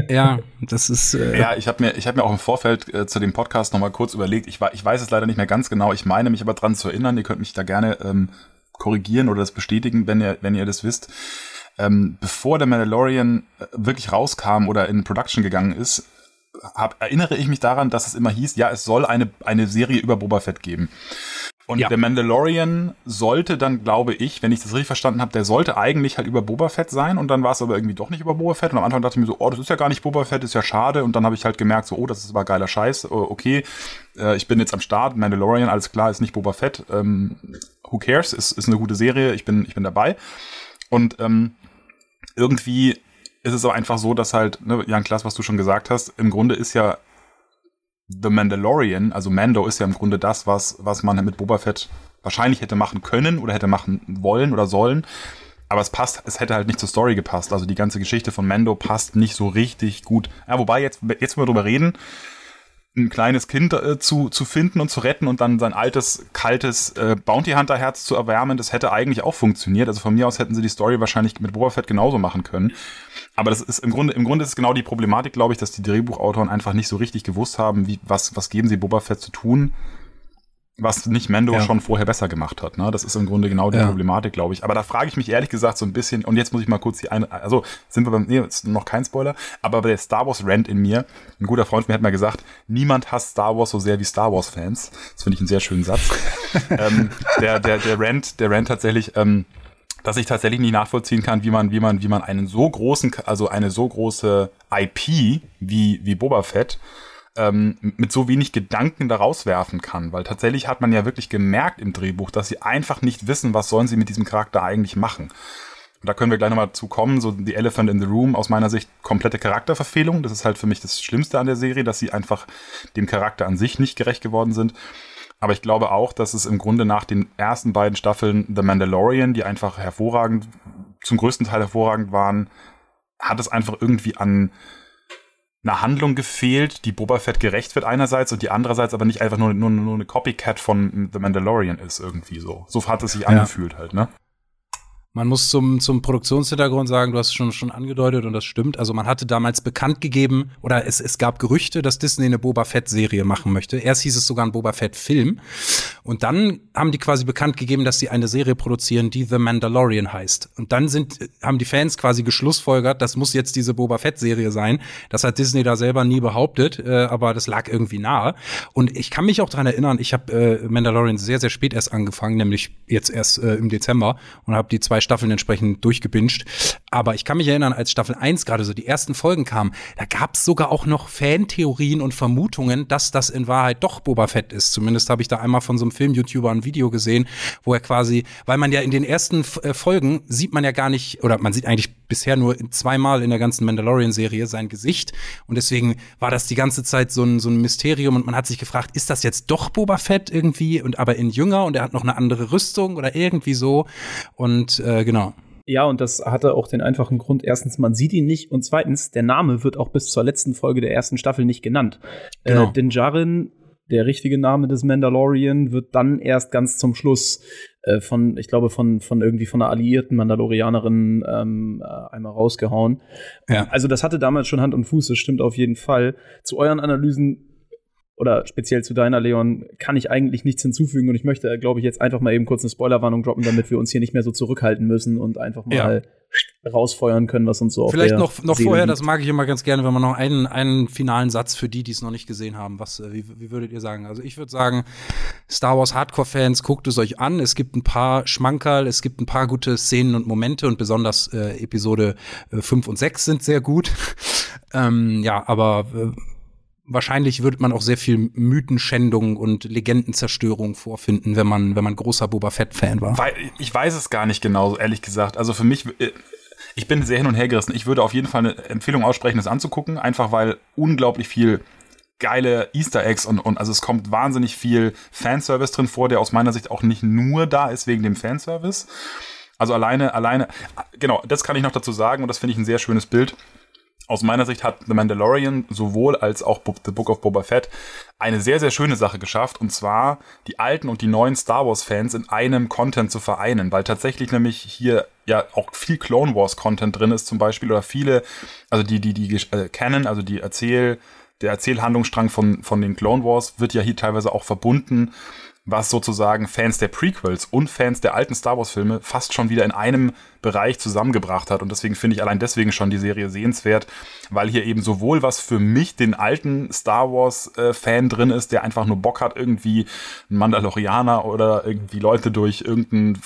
ja, das ist. Äh ja, ich habe mir, ich hab mir auch im Vorfeld äh, zu dem Podcast noch mal kurz überlegt. Ich, ich weiß es leider nicht mehr ganz genau. Ich meine mich aber dran zu erinnern. Ihr könnt mich da gerne ähm, korrigieren oder das bestätigen, wenn ihr, wenn ihr das wisst. Ähm, bevor der Mandalorian äh, wirklich rauskam oder in Production gegangen ist, hab, erinnere ich mich daran, dass es immer hieß, ja, es soll eine, eine Serie über Boba Fett geben. Und ja. der Mandalorian sollte dann, glaube ich, wenn ich das richtig verstanden habe, der sollte eigentlich halt über Boba Fett sein und dann war es aber irgendwie doch nicht über Boba Fett. Und am Anfang dachte ich mir so, oh, das ist ja gar nicht Boba Fett, ist ja schade. Und dann habe ich halt gemerkt, so, oh, das ist aber geiler Scheiß. Oh, okay, äh, ich bin jetzt am Start, Mandalorian, alles klar, ist nicht Boba Fett. Ähm, who cares? Ist, ist eine gute Serie, ich bin, ich bin dabei. Und ähm, irgendwie ist es auch einfach so, dass halt, ne, Jan Klaas, was du schon gesagt hast, im Grunde ist ja The Mandalorian, also Mando ist ja im Grunde das, was, was man mit Boba Fett wahrscheinlich hätte machen können oder hätte machen wollen oder sollen. Aber es passt, es hätte halt nicht zur Story gepasst. Also die ganze Geschichte von Mando passt nicht so richtig gut. Ja, wobei, jetzt, jetzt, wenn wir drüber reden, ein kleines Kind äh, zu, zu finden und zu retten und dann sein altes, kaltes äh, Bounty Hunter Herz zu erwärmen, das hätte eigentlich auch funktioniert. Also von mir aus hätten sie die Story wahrscheinlich mit Boba Fett genauso machen können. Aber das ist im Grunde, im Grunde ist es genau die Problematik, glaube ich, dass die Drehbuchautoren einfach nicht so richtig gewusst haben, wie, was, was geben sie Boba Fett zu tun was nicht Mendo ja. schon vorher besser gemacht hat. Ne? Das ist im Grunde genau die ja. Problematik, glaube ich. Aber da frage ich mich ehrlich gesagt so ein bisschen, und jetzt muss ich mal kurz die eine, also sind wir beim, nee, ist noch kein Spoiler, aber bei der Star Wars Rant in mir, ein guter Freund mir hat mal gesagt, niemand hasst Star Wars so sehr wie Star Wars Fans. Das finde ich einen sehr schönen Satz. <laughs> ähm, der, der, der Rant, der Rant tatsächlich, ähm, dass ich tatsächlich nicht nachvollziehen kann, wie man, wie man, wie man einen so großen, also eine so große IP wie, wie Boba Fett ähm, mit so wenig Gedanken da rauswerfen kann. Weil tatsächlich hat man ja wirklich gemerkt im Drehbuch, dass sie einfach nicht wissen, was sollen sie mit diesem Charakter eigentlich machen. Und da können wir gleich nochmal zu kommen, so die Elephant in the Room, aus meiner Sicht komplette Charakterverfehlung. Das ist halt für mich das Schlimmste an der Serie, dass sie einfach dem Charakter an sich nicht gerecht geworden sind. Aber ich glaube auch, dass es im Grunde nach den ersten beiden Staffeln The Mandalorian, die einfach hervorragend, zum größten Teil hervorragend waren, hat es einfach irgendwie an eine Handlung gefehlt, die Boba Fett gerecht wird einerseits und die andererseits aber nicht einfach nur, nur, nur eine Copycat von The Mandalorian ist irgendwie so. So hat es sich angefühlt halt, ne? Man muss zum, zum Produktionshintergrund sagen, du hast es schon, schon angedeutet und das stimmt. Also man hatte damals bekannt gegeben oder es, es gab Gerüchte, dass Disney eine Boba Fett-Serie machen möchte. Erst hieß es sogar ein Boba Fett-Film. Und dann haben die quasi bekannt gegeben, dass sie eine Serie produzieren, die The Mandalorian heißt. Und dann sind, haben die Fans quasi geschlussfolgert, das muss jetzt diese Boba Fett-Serie sein. Das hat Disney da selber nie behauptet, äh, aber das lag irgendwie nahe. Und ich kann mich auch dran erinnern, ich habe äh, Mandalorian sehr, sehr spät erst angefangen, nämlich jetzt erst äh, im Dezember und habe die zwei zwei Staffeln entsprechend durchgebinged. Aber ich kann mich erinnern, als Staffel 1 gerade so die ersten Folgen kamen, da gab es sogar auch noch Fantheorien und Vermutungen, dass das in Wahrheit doch Boba Fett ist. Zumindest habe ich da einmal von so einem Film-YouTuber ein Video gesehen, wo er quasi, weil man ja in den ersten äh, Folgen sieht man ja gar nicht, oder man sieht eigentlich bisher nur zweimal in der ganzen Mandalorian-Serie sein Gesicht. Und deswegen war das die ganze Zeit so ein, so ein Mysterium und man hat sich gefragt, ist das jetzt doch Boba Fett irgendwie und aber in jünger und er hat noch eine andere Rüstung oder irgendwie so. Und äh, genau. Ja, und das hatte auch den einfachen Grund. Erstens, man sieht ihn nicht und zweitens, der Name wird auch bis zur letzten Folge der ersten Staffel nicht genannt. Äh, genau. Äh, Din Djarin, der richtige Name des Mandalorian, wird dann erst ganz zum Schluss äh, von, ich glaube, von, von irgendwie von einer alliierten Mandalorianerin ähm, äh, einmal rausgehauen. Ja. Also das hatte damals schon Hand und Fuß, das stimmt auf jeden Fall. Zu euren Analysen oder speziell zu deiner, Leon, kann ich eigentlich nichts hinzufügen und ich möchte, glaube ich, jetzt einfach mal eben kurz eine Spoilerwarnung droppen, damit wir uns hier nicht mehr so zurückhalten müssen und einfach mal ja. rausfeuern können, was uns so Vielleicht noch, noch vorher, liegt. das mag ich immer ganz gerne, wenn man noch einen, einen finalen Satz für die, die es noch nicht gesehen haben. Was, äh, wie, wie würdet ihr sagen? Also ich würde sagen, Star Wars Hardcore-Fans, guckt es euch an. Es gibt ein paar Schmankerl, es gibt ein paar gute Szenen und Momente und besonders äh, Episode äh, 5 und 6 sind sehr gut. <laughs> ähm, ja, aber äh, wahrscheinlich würde man auch sehr viel Mythenschändung und Legendenzerstörung vorfinden, wenn man, wenn man großer Boba Fett-Fan war. Ich weiß es gar nicht genau, ehrlich gesagt. Also für mich, äh, ich bin sehr hin und her gerissen. Ich würde auf jeden Fall eine Empfehlung aussprechen, das anzugucken, einfach weil unglaublich viel geile Easter Eggs und, und also es kommt wahnsinnig viel Fanservice drin vor, der aus meiner Sicht auch nicht nur da ist wegen dem Fanservice. Also alleine, alleine, genau, das kann ich noch dazu sagen und das finde ich ein sehr schönes Bild aus meiner Sicht hat The Mandalorian sowohl als auch The Book of Boba Fett eine sehr, sehr schöne Sache geschafft, und zwar die alten und die neuen Star Wars-Fans in einem Content zu vereinen, weil tatsächlich nämlich hier ja auch viel Clone Wars-Content drin ist zum Beispiel oder viele, also die, die, die äh, Canon, also die Erzähl, der Erzählhandlungsstrang von, von den Clone Wars wird ja hier teilweise auch verbunden was sozusagen Fans der Prequels und Fans der alten Star Wars-Filme fast schon wieder in einem Bereich zusammengebracht hat. Und deswegen finde ich allein deswegen schon die Serie sehenswert, weil hier eben sowohl was für mich, den alten Star Wars-Fan äh, drin ist, der einfach nur Bock hat, irgendwie einen Mandalorianer oder irgendwie Leute durch irgendein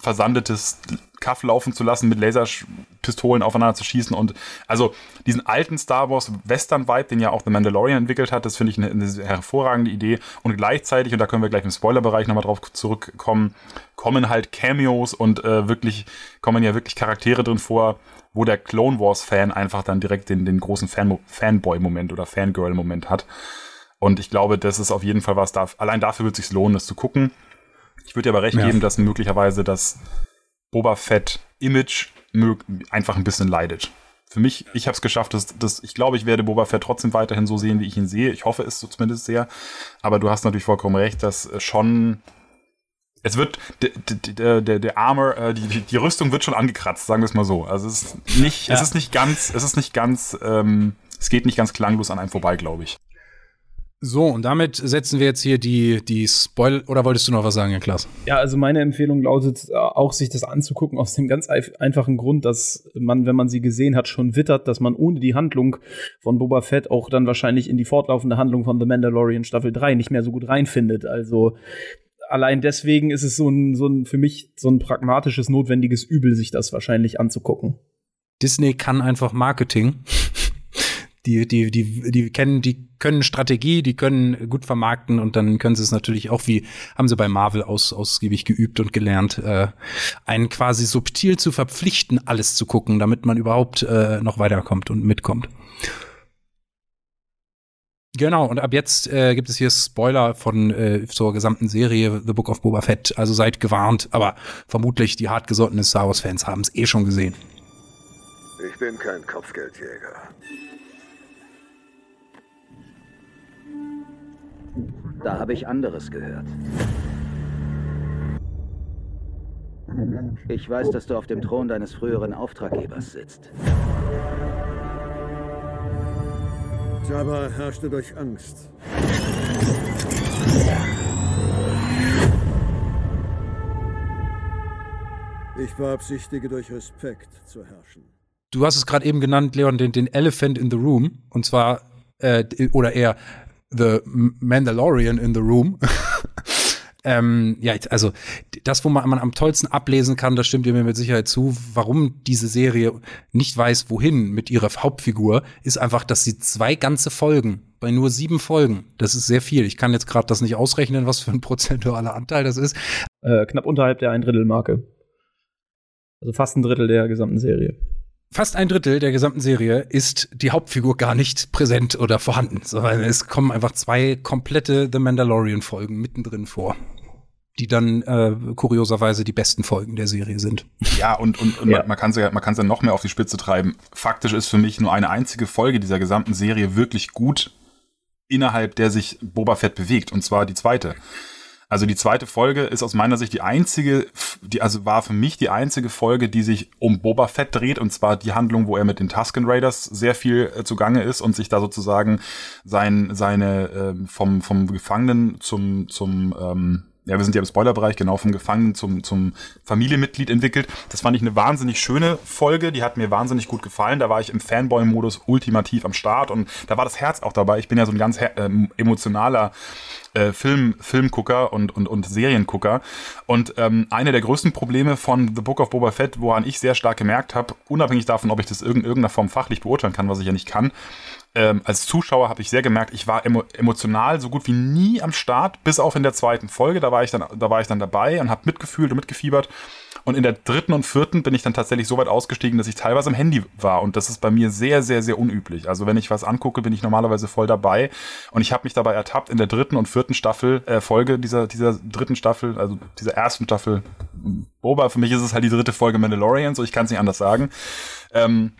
versandetes Kaff laufen zu lassen, mit Laserpistolen aufeinander zu schießen und also diesen alten Star Wars Western Vibe, den ja auch The Mandalorian entwickelt hat, das finde ich eine, eine, hervorragende Idee und gleichzeitig, und da können wir gleich im Spoilerbereich nochmal drauf zurückkommen, kommen halt Cameos und äh, wirklich, kommen ja wirklich Charaktere drin vor, wo der Clone Wars Fan einfach dann direkt den, den großen Fan Fanboy-Moment oder Fangirl-Moment hat. Und ich glaube, das ist auf jeden Fall was, da, allein dafür wird es sich lohnen, das zu gucken. Ich würde dir aber recht ja. geben, dass möglicherweise das Boba Fett Image einfach ein bisschen leidet. für mich, ich habe es geschafft, dass, dass ich glaube, ich werde Boba Fett trotzdem weiterhin so sehen, wie ich ihn sehe. Ich hoffe es so zumindest sehr. Aber du hast natürlich vollkommen recht, dass schon es wird der der der Armor äh, die die Rüstung wird schon angekratzt, sagen wir es mal so. Also es ist nicht ja. es ist nicht ganz es ist nicht ganz ähm, es geht nicht ganz klanglos an einem vorbei, glaube ich. So, und damit setzen wir jetzt hier die, die Spoil oder wolltest du noch was sagen, Herr Klaas? Ja, also meine Empfehlung lautet äh, auch, sich das anzugucken, aus dem ganz einfachen Grund, dass man, wenn man sie gesehen hat, schon wittert, dass man ohne die Handlung von Boba Fett auch dann wahrscheinlich in die fortlaufende Handlung von The Mandalorian Staffel 3 nicht mehr so gut reinfindet. Also allein deswegen ist es so ein, so ein, für mich so ein pragmatisches, notwendiges Übel, sich das wahrscheinlich anzugucken. Disney kann einfach Marketing die, die, die, die kennen, die können Strategie, die können gut vermarkten und dann können sie es natürlich auch wie, haben sie bei Marvel aus, ausgiebig geübt und gelernt, äh, einen quasi subtil zu verpflichten, alles zu gucken, damit man überhaupt äh, noch weiterkommt und mitkommt. Genau, und ab jetzt äh, gibt es hier Spoiler von äh, zur gesamten Serie The Book of Boba Fett. Also seid gewarnt, aber vermutlich die hartgesottenen Star Wars-Fans haben es eh schon gesehen. Ich bin kein Kopfgeldjäger. Da habe ich anderes gehört. Ich weiß, dass du auf dem Thron deines früheren Auftraggebers sitzt. Jabba herrschte durch Angst. Ich beabsichtige durch Respekt zu herrschen. Du hast es gerade eben genannt, Leon, den, den Elephant in the Room. Und zwar, äh, oder eher The Mandalorian in the Room. <laughs> ähm, ja, also das, wo man, man am tollsten ablesen kann, das stimmt ihr mir mit Sicherheit zu, warum diese Serie nicht weiß, wohin mit ihrer Hauptfigur, ist einfach, dass sie zwei ganze Folgen bei nur sieben Folgen. Das ist sehr viel. Ich kann jetzt gerade das nicht ausrechnen, was für ein <laughs> prozentualer Anteil das ist. Äh, knapp unterhalb der ein Drittel Marke. Also fast ein Drittel der gesamten Serie fast ein Drittel der gesamten Serie ist die Hauptfigur gar nicht präsent oder vorhanden, sondern es kommen einfach zwei komplette The Mandalorian-Folgen mittendrin vor. Die dann äh, kurioserweise die besten Folgen der Serie sind. Ja, und, und, und ja. man kann es ja, man kann ja noch mehr auf die Spitze treiben. Faktisch ist für mich nur eine einzige Folge dieser gesamten Serie wirklich gut, innerhalb der sich Boba Fett bewegt, und zwar die zweite. Also die zweite Folge ist aus meiner Sicht die einzige, die also war für mich die einzige Folge, die sich um Boba Fett dreht und zwar die Handlung, wo er mit den Tusken Raiders sehr viel äh, zugange ist und sich da sozusagen sein seine äh, vom vom Gefangenen zum zum ähm, ja, wir sind ja im Spoilerbereich, genau, vom Gefangenen zum, zum Familienmitglied entwickelt. Das fand ich eine wahnsinnig schöne Folge, die hat mir wahnsinnig gut gefallen. Da war ich im Fanboy-Modus ultimativ am Start und da war das Herz auch dabei. Ich bin ja so ein ganz ähm, emotionaler äh, Film, Filmgucker und, und, und Seriengucker. Und ähm, eine der größten Probleme von The Book of Boba Fett, woran ich sehr stark gemerkt habe, unabhängig davon, ob ich das in irgendeiner Form fachlich beurteilen kann, was ich ja nicht kann, ähm, als Zuschauer habe ich sehr gemerkt, ich war emo emotional so gut wie nie am Start, bis auf in der zweiten Folge. Da war ich dann, da war ich dann dabei und habe mitgefühlt und mitgefiebert. Und in der dritten und vierten bin ich dann tatsächlich so weit ausgestiegen, dass ich teilweise am Handy war. Und das ist bei mir sehr, sehr, sehr unüblich. Also wenn ich was angucke, bin ich normalerweise voll dabei. Und ich habe mich dabei ertappt in der dritten und vierten Staffel, äh, Folge dieser, dieser dritten Staffel, also dieser ersten Staffel. Boba, für mich ist es halt die dritte Folge Mandalorian, so ich kann es nicht anders sagen. Ähm,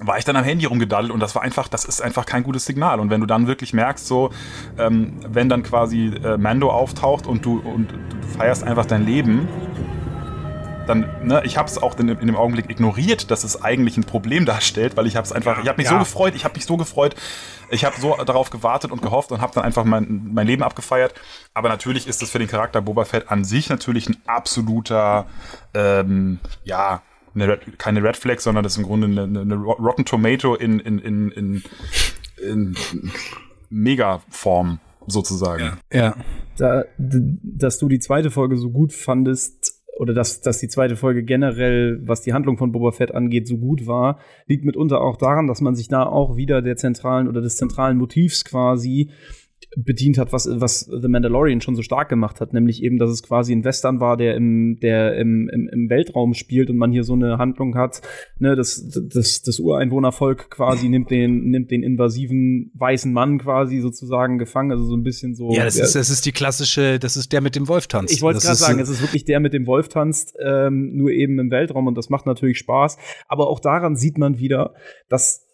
war ich dann am Handy rumgedaddelt und das war einfach, das ist einfach kein gutes Signal. Und wenn du dann wirklich merkst, so, ähm, wenn dann quasi äh, Mando auftaucht und du, und du feierst einfach dein Leben dann, ne, ich habe es auch in, in, dem Augenblick ignoriert, dass es eigentlich ein Problem darstellt, weil ich habe es einfach, ich habe mich ja. so gefreut, ich habe mich so gefreut, ich habe so darauf gewartet und gehofft und habe dann einfach mein, mein Leben abgefeiert. Aber natürlich ist das für den Charakter Boba Fett an sich natürlich ein absoluter, ähm, ja, Red, keine Red Flag, sondern das ist im Grunde eine, eine Rotten Tomato in, in, in, in, in Mega-Form sozusagen. Ja. ja. Da, dass du die zweite Folge so gut fandest, oder dass, dass die zweite Folge generell, was die Handlung von Boba Fett angeht, so gut war, liegt mitunter auch daran, dass man sich da auch wieder der zentralen oder des zentralen Motivs quasi bedient hat, was, was The Mandalorian schon so stark gemacht hat, nämlich eben, dass es quasi ein Western war, der im, der im, im, im Weltraum spielt und man hier so eine Handlung hat, ne, das, das, das Ureinwohnervolk quasi nimmt den, nimmt den invasiven weißen Mann quasi sozusagen gefangen, also so ein bisschen so. Ja, das ist, das ist die klassische, das ist der mit dem Wolf tanzt. Ich wollte gerade sagen, es ist wirklich der mit dem Wolf tanzt, ähm, nur eben im Weltraum und das macht natürlich Spaß, aber auch daran sieht man wieder, dass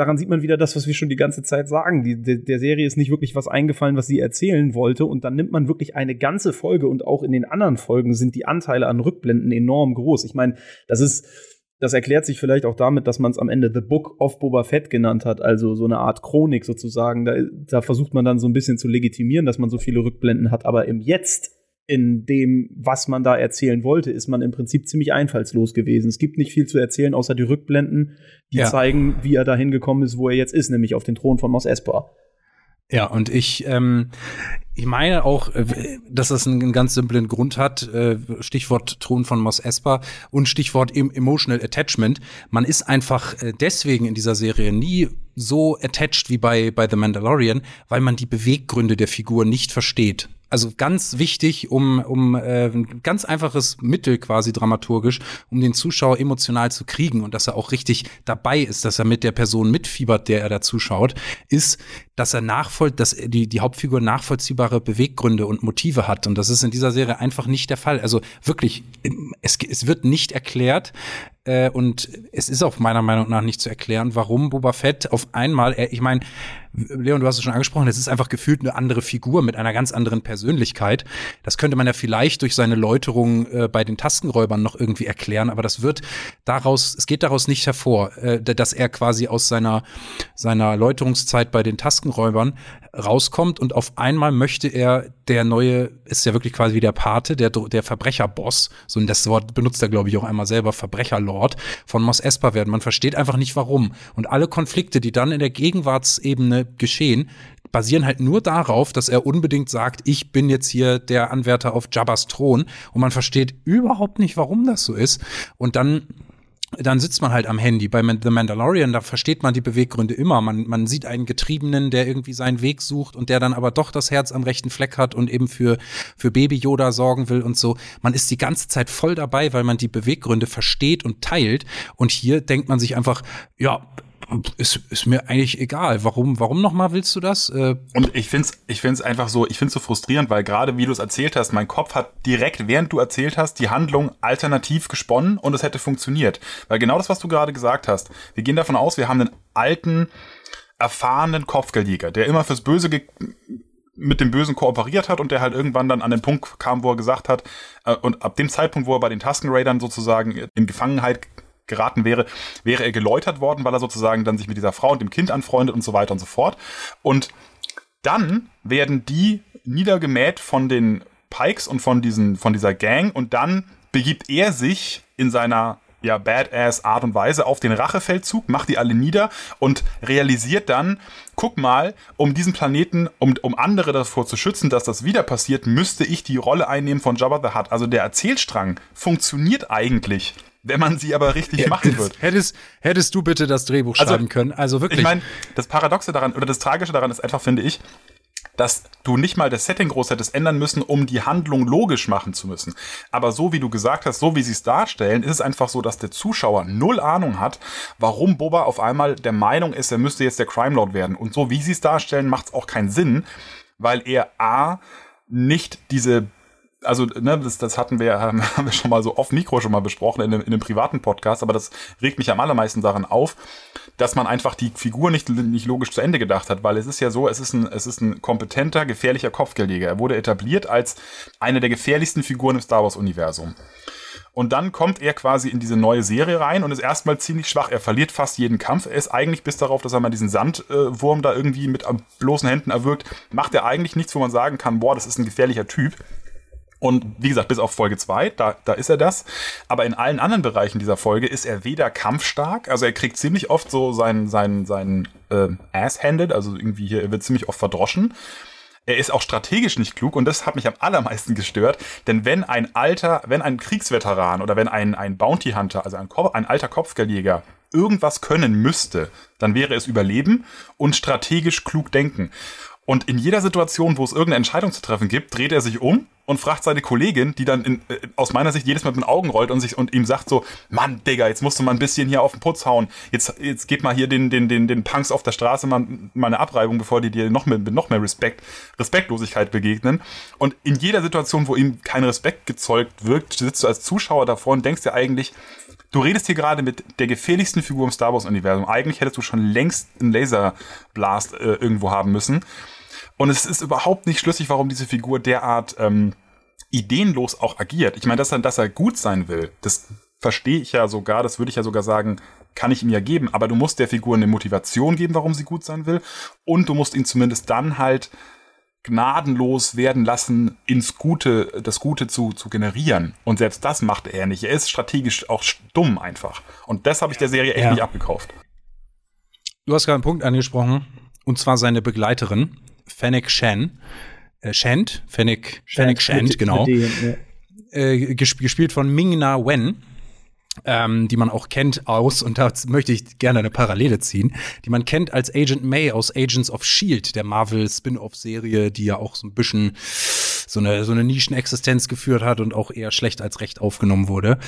daran sieht man wieder das, was wir schon die ganze Zeit sagen. Die, der, der Serie ist nicht wirklich was eingefallen, was sie erzählen wollte. Und dann nimmt man wirklich eine ganze Folge und auch in den anderen Folgen sind die Anteile an Rückblenden enorm groß. Ich meine, das ist. Das erklärt sich vielleicht auch damit, dass man es am Ende The Book of Boba Fett genannt hat, also so eine Art Chronik sozusagen. Da, da versucht man dann so ein bisschen zu legitimieren, dass man so viele Rückblenden hat. Aber im Jetzt in dem, was man da erzählen wollte, ist man im Prinzip ziemlich einfallslos gewesen. Es gibt nicht viel zu erzählen, außer die Rückblenden, die ja. zeigen, wie er dahin gekommen ist, wo er jetzt ist, nämlich auf den Thron von Mos Espa. Ja, und ich, ähm, ich meine auch, äh, dass das einen ganz simplen Grund hat. Äh, Stichwort Thron von Mos Espa und Stichwort Emotional Attachment. Man ist einfach äh, deswegen in dieser Serie nie so attached wie bei, bei The Mandalorian, weil man die Beweggründe der Figur nicht versteht. Also ganz wichtig, um, um äh, ein ganz einfaches Mittel quasi dramaturgisch, um den Zuschauer emotional zu kriegen und dass er auch richtig dabei ist, dass er mit der Person mitfiebert, der er da zuschaut, ist, dass er nachvoll, dass die, die Hauptfigur nachvollziehbare Beweggründe und Motive hat. Und das ist in dieser Serie einfach nicht der Fall. Also wirklich, es, es wird nicht erklärt, äh, und es ist auch meiner Meinung nach nicht zu erklären, warum Boba Fett auf einmal, ich meine, Leon, du hast es schon angesprochen, es ist einfach gefühlt eine andere Figur mit einer ganz anderen Persönlichkeit. Das könnte man ja vielleicht durch seine Läuterung äh, bei den Taskenräubern noch irgendwie erklären, aber das wird daraus, es geht daraus nicht hervor, äh, dass er quasi aus seiner, seiner Läuterungszeit bei den Taskenräubern rauskommt und auf einmal möchte er der neue, ist ja wirklich quasi wie der Pate, der, der Verbrecherboss, so und das Wort benutzt er, glaube ich, auch einmal selber, Verbrecherlord von Mos Espa werden. Man versteht einfach nicht warum. Und alle Konflikte, die dann in der Gegenwartsebene geschehen, basieren halt nur darauf, dass er unbedingt sagt, ich bin jetzt hier der Anwärter auf Jabbas Thron und man versteht überhaupt nicht, warum das so ist. Und dann dann sitzt man halt am Handy. Bei The Mandalorian, da versteht man die Beweggründe immer. Man, man sieht einen Getriebenen, der irgendwie seinen Weg sucht und der dann aber doch das Herz am rechten Fleck hat und eben für, für Baby Yoda sorgen will und so. Man ist die ganze Zeit voll dabei, weil man die Beweggründe versteht und teilt. Und hier denkt man sich einfach, ja, ist, ist mir eigentlich egal. Warum, warum nochmal willst du das? Äh, und ich finde es ich find's einfach so, ich finde es so frustrierend, weil gerade wie du es erzählt hast, mein Kopf hat direkt, während du erzählt hast, die Handlung alternativ gesponnen und es hätte funktioniert. Weil genau das, was du gerade gesagt hast, wir gehen davon aus, wir haben einen alten, erfahrenen Kopfgeldjäger, der immer fürs Böse mit dem Bösen kooperiert hat und der halt irgendwann dann an den Punkt kam, wo er gesagt hat, äh, und ab dem Zeitpunkt, wo er bei den Tusken Raidern sozusagen in Gefangenheit geraten wäre, wäre er geläutert worden, weil er sozusagen dann sich mit dieser Frau und dem Kind anfreundet und so weiter und so fort. Und dann werden die niedergemäht von den Pikes und von diesen, von dieser Gang und dann begibt er sich in seiner ja, badass Art und Weise auf den Rachefeldzug, macht die alle nieder und realisiert dann, guck mal, um diesen Planeten, um, um andere davor zu schützen, dass das wieder passiert, müsste ich die Rolle einnehmen von Jabba the Hutt. Also der Erzählstrang funktioniert eigentlich wenn man sie aber richtig ja, machen wird. Hättest, hättest du bitte das Drehbuch also, schreiben können? Also wirklich. Ich meine, das Paradoxe daran oder das Tragische daran ist einfach, finde ich, dass du nicht mal das Setting groß hättest ändern müssen, um die Handlung logisch machen zu müssen. Aber so wie du gesagt hast, so wie sie es darstellen, ist es einfach so, dass der Zuschauer null Ahnung hat, warum Boba auf einmal der Meinung ist, er müsste jetzt der Crime Lord werden. Und so wie sie es darstellen, macht es auch keinen Sinn, weil er A nicht diese also ne, das, das hatten wir, <laughs> haben wir schon mal so off Mikro schon mal besprochen in einem, in einem privaten Podcast, aber das regt mich am allermeisten daran auf, dass man einfach die Figur nicht, nicht logisch zu Ende gedacht hat, weil es ist ja so, es ist ein, es ist ein kompetenter, gefährlicher Kopfgeldjäger. Er wurde etabliert als eine der gefährlichsten Figuren im Star Wars Universum. Und dann kommt er quasi in diese neue Serie rein und ist erstmal ziemlich schwach. Er verliert fast jeden Kampf. Er ist eigentlich bis darauf, dass er mal diesen Sandwurm da irgendwie mit bloßen Händen erwürgt, macht er eigentlich nichts, wo man sagen kann, boah, das ist ein gefährlicher Typ. Und wie gesagt, bis auf Folge 2, da, da ist er das. Aber in allen anderen Bereichen dieser Folge ist er weder kampfstark, also er kriegt ziemlich oft so seinen, seinen, seinen äh, Ass-handed, also irgendwie hier, er wird ziemlich oft verdroschen. Er ist auch strategisch nicht klug und das hat mich am allermeisten gestört, denn wenn ein alter, wenn ein Kriegsveteran oder wenn ein, ein Bounty Hunter, also ein, ein alter Kopfgeldjäger, irgendwas können müsste, dann wäre es Überleben und strategisch klug denken. Und in jeder Situation, wo es irgendeine Entscheidung zu treffen gibt, dreht er sich um und fragt seine Kollegin, die dann in, äh, aus meiner Sicht jedes Mal mit den Augen rollt und sich und ihm sagt so, Mann, Digga, jetzt musst du mal ein bisschen hier auf den Putz hauen. Jetzt, jetzt gib mal hier den, den, den, den Punks auf der Straße mal, mal eine Abreibung, bevor die dir noch mit, mit noch mehr Respekt, Respektlosigkeit begegnen. Und in jeder Situation, wo ihm kein Respekt gezeugt wirkt, sitzt du als Zuschauer davor und denkst dir eigentlich, Du redest hier gerade mit der gefährlichsten Figur im Star Wars-Universum. Eigentlich hättest du schon längst einen Laserblast äh, irgendwo haben müssen. Und es ist überhaupt nicht schlüssig, warum diese Figur derart ähm, ideenlos auch agiert. Ich meine, dass er, dass er gut sein will, das verstehe ich ja sogar, das würde ich ja sogar sagen, kann ich ihm ja geben. Aber du musst der Figur eine Motivation geben, warum sie gut sein will. Und du musst ihn zumindest dann halt gnadenlos werden lassen, ins Gute, das Gute zu, zu generieren. Und selbst das macht er nicht. Er ist strategisch auch dumm einfach. Und das habe ich der Serie echt ja. nicht abgekauft. Du hast gerade einen Punkt angesprochen, und zwar seine Begleiterin, Fennec Shan. Äh, Shant, Fennec, Fennec Shant, genau. Äh, gespielt von Ming Na Wen ähm, die man auch kennt aus, und da möchte ich gerne eine Parallele ziehen, die man kennt als Agent May aus Agents of Shield, der Marvel Spin-off-Serie, die ja auch so ein bisschen so eine, so eine Nischenexistenz geführt hat und auch eher schlecht als recht aufgenommen wurde.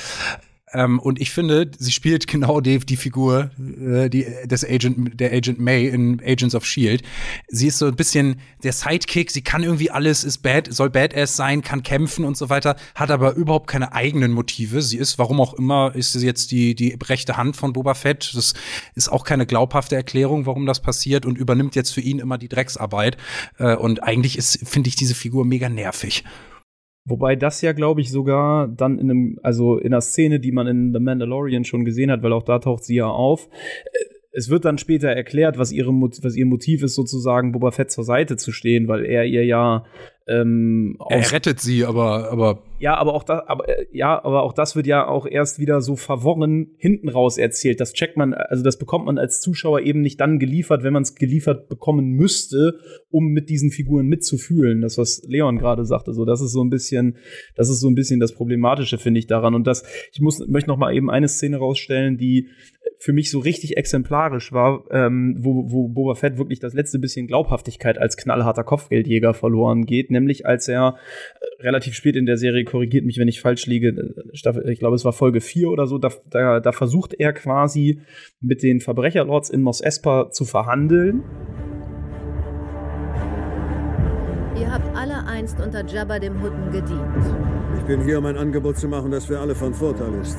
Ähm, und ich finde, sie spielt genau die, die Figur äh, die, des Agent, der Agent May in Agents of Shield. Sie ist so ein bisschen der Sidekick, sie kann irgendwie alles, ist bad, soll Badass sein, kann kämpfen und so weiter, hat aber überhaupt keine eigenen Motive. Sie ist, warum auch immer, ist sie jetzt die, die rechte Hand von Boba Fett. Das ist auch keine glaubhafte Erklärung, warum das passiert und übernimmt jetzt für ihn immer die Drecksarbeit. Äh, und eigentlich ist, finde ich diese Figur mega nervig. Wobei das ja, glaube ich, sogar dann in einem, also in einer Szene, die man in The Mandalorian schon gesehen hat, weil auch da taucht sie ja auf. Äh, es wird dann später erklärt, was, ihre, was ihr Motiv ist, sozusagen Boba Fett zur Seite zu stehen, weil er ihr ja ähm, er rettet sie, aber, aber. Ja, aber auch das, aber, äh, ja, aber auch das wird ja auch erst wieder so verworren hinten raus erzählt. Das checkt man, also das bekommt man als Zuschauer eben nicht dann geliefert, wenn man es geliefert bekommen müsste, um mit diesen Figuren mitzufühlen. Das, was Leon gerade sagte, so, das ist so ein bisschen, das ist so ein bisschen das Problematische, finde ich, daran. Und das, ich muss, möchte noch mal eben eine Szene rausstellen, die für mich so richtig exemplarisch war, ähm, wo, wo Boba Fett wirklich das letzte bisschen Glaubhaftigkeit als knallharter Kopfgeldjäger verloren geht, nämlich als er äh, relativ spät in der Serie, korrigiert mich, wenn ich falsch liege, äh, Staffel, ich glaube, es war Folge 4 oder so, da, da, da versucht er quasi mit den Verbrecherlords in Mos Espa zu verhandeln. Ihr habt alle einst unter Jabba dem Hutten gedient. Ich bin hier, um ein Angebot zu machen, das für alle von Vorteil ist.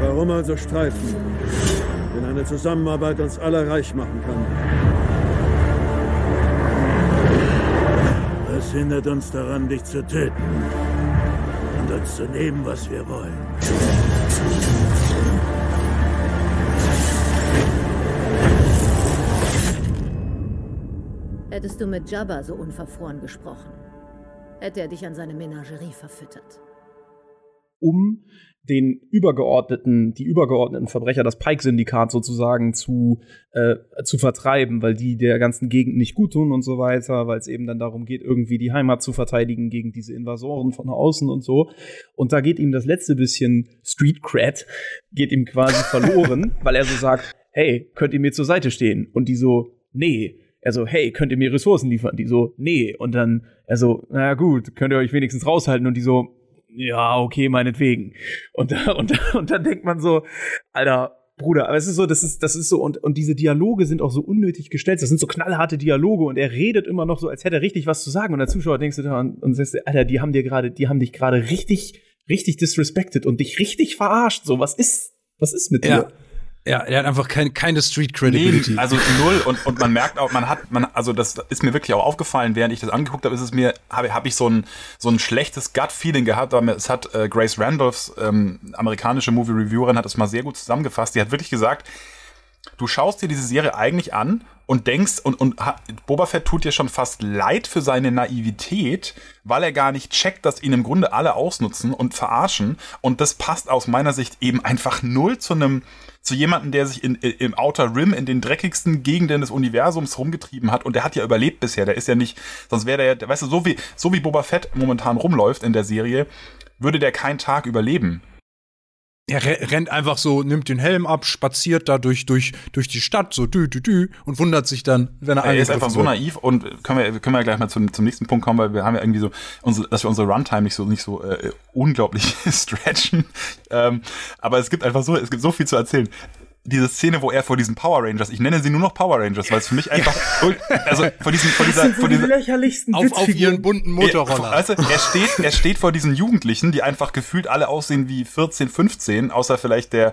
Warum also streiten, wenn eine Zusammenarbeit uns alle reich machen kann? Was hindert uns daran, dich zu töten und uns zu nehmen, was wir wollen? Hättest du mit Jabba so unverfroren gesprochen, hätte er dich an seine Menagerie verfüttert. Um den übergeordneten, die übergeordneten Verbrecher, das Pike-Syndikat sozusagen zu, äh, zu vertreiben, weil die der ganzen Gegend nicht gut tun und so weiter, weil es eben dann darum geht, irgendwie die Heimat zu verteidigen gegen diese Invasoren von außen und so. Und da geht ihm das letzte bisschen Street Cred, geht ihm quasi verloren, <laughs> weil er so sagt, hey, könnt ihr mir zur Seite stehen? Und die so, nee. Er so, hey, könnt ihr mir Ressourcen liefern? Die so, nee. Und dann, er so, naja gut, könnt ihr euch wenigstens raushalten? Und die so, ja, okay, meinetwegen. Und, <laughs> und, und dann denkt man so, Alter, Bruder, aber es ist so, das ist, das ist so, und, und diese Dialoge sind auch so unnötig gestellt. Das sind so knallharte Dialoge und er redet immer noch so, als hätte er richtig was zu sagen. Und der Zuschauer denkst du da und, und sagst, Alter, die haben dir gerade, die haben dich gerade richtig, richtig disrespected und dich richtig verarscht. So, was ist, was ist mit ja. dir? Ja, er hat einfach kein, keine Street Credibility. Nee, also null und, und man merkt auch, man hat, man, also das ist mir wirklich auch aufgefallen, während ich das angeguckt habe, ist es mir, habe hab ich so ein, so ein schlechtes Gut-Feeling gehabt, aber es hat äh, Grace Randolphs, ähm, amerikanische Movie-Reviewerin, hat das mal sehr gut zusammengefasst. Die hat wirklich gesagt, du schaust dir diese Serie eigentlich an und denkst, und, und Boba Fett tut dir schon fast leid für seine Naivität, weil er gar nicht checkt, dass ihn im Grunde alle ausnutzen und verarschen. Und das passt aus meiner Sicht eben einfach null zu einem, zu jemandem, der sich in, im Outer Rim in den dreckigsten Gegenden des Universums rumgetrieben hat. Und der hat ja überlebt bisher. Der ist ja nicht, sonst wäre der ja, weißt du, so wie, so wie Boba Fett momentan rumläuft in der Serie, würde der keinen Tag überleben. Er rennt einfach so, nimmt den Helm ab, spaziert da durch, durch, durch die Stadt, so dü, dü, dü, und wundert sich dann, wenn er Er ist einfach so naiv und können wir, können wir gleich mal zum, zum nächsten Punkt kommen, weil wir haben ja irgendwie so, unsere, dass wir unsere Runtime nicht so, nicht so äh, unglaublich <laughs> stretchen. Ähm, aber es gibt einfach so, es gibt so viel zu erzählen diese Szene, wo er vor diesen Power Rangers, ich nenne sie nur noch Power Rangers, weil es für mich einfach, also vor diesem, vor dieser, vor dieser, lächerlichsten auf, auf ihren bunten Motorroller. Also, er steht, er steht vor diesen Jugendlichen, die einfach gefühlt alle aussehen wie 14, 15, außer vielleicht der,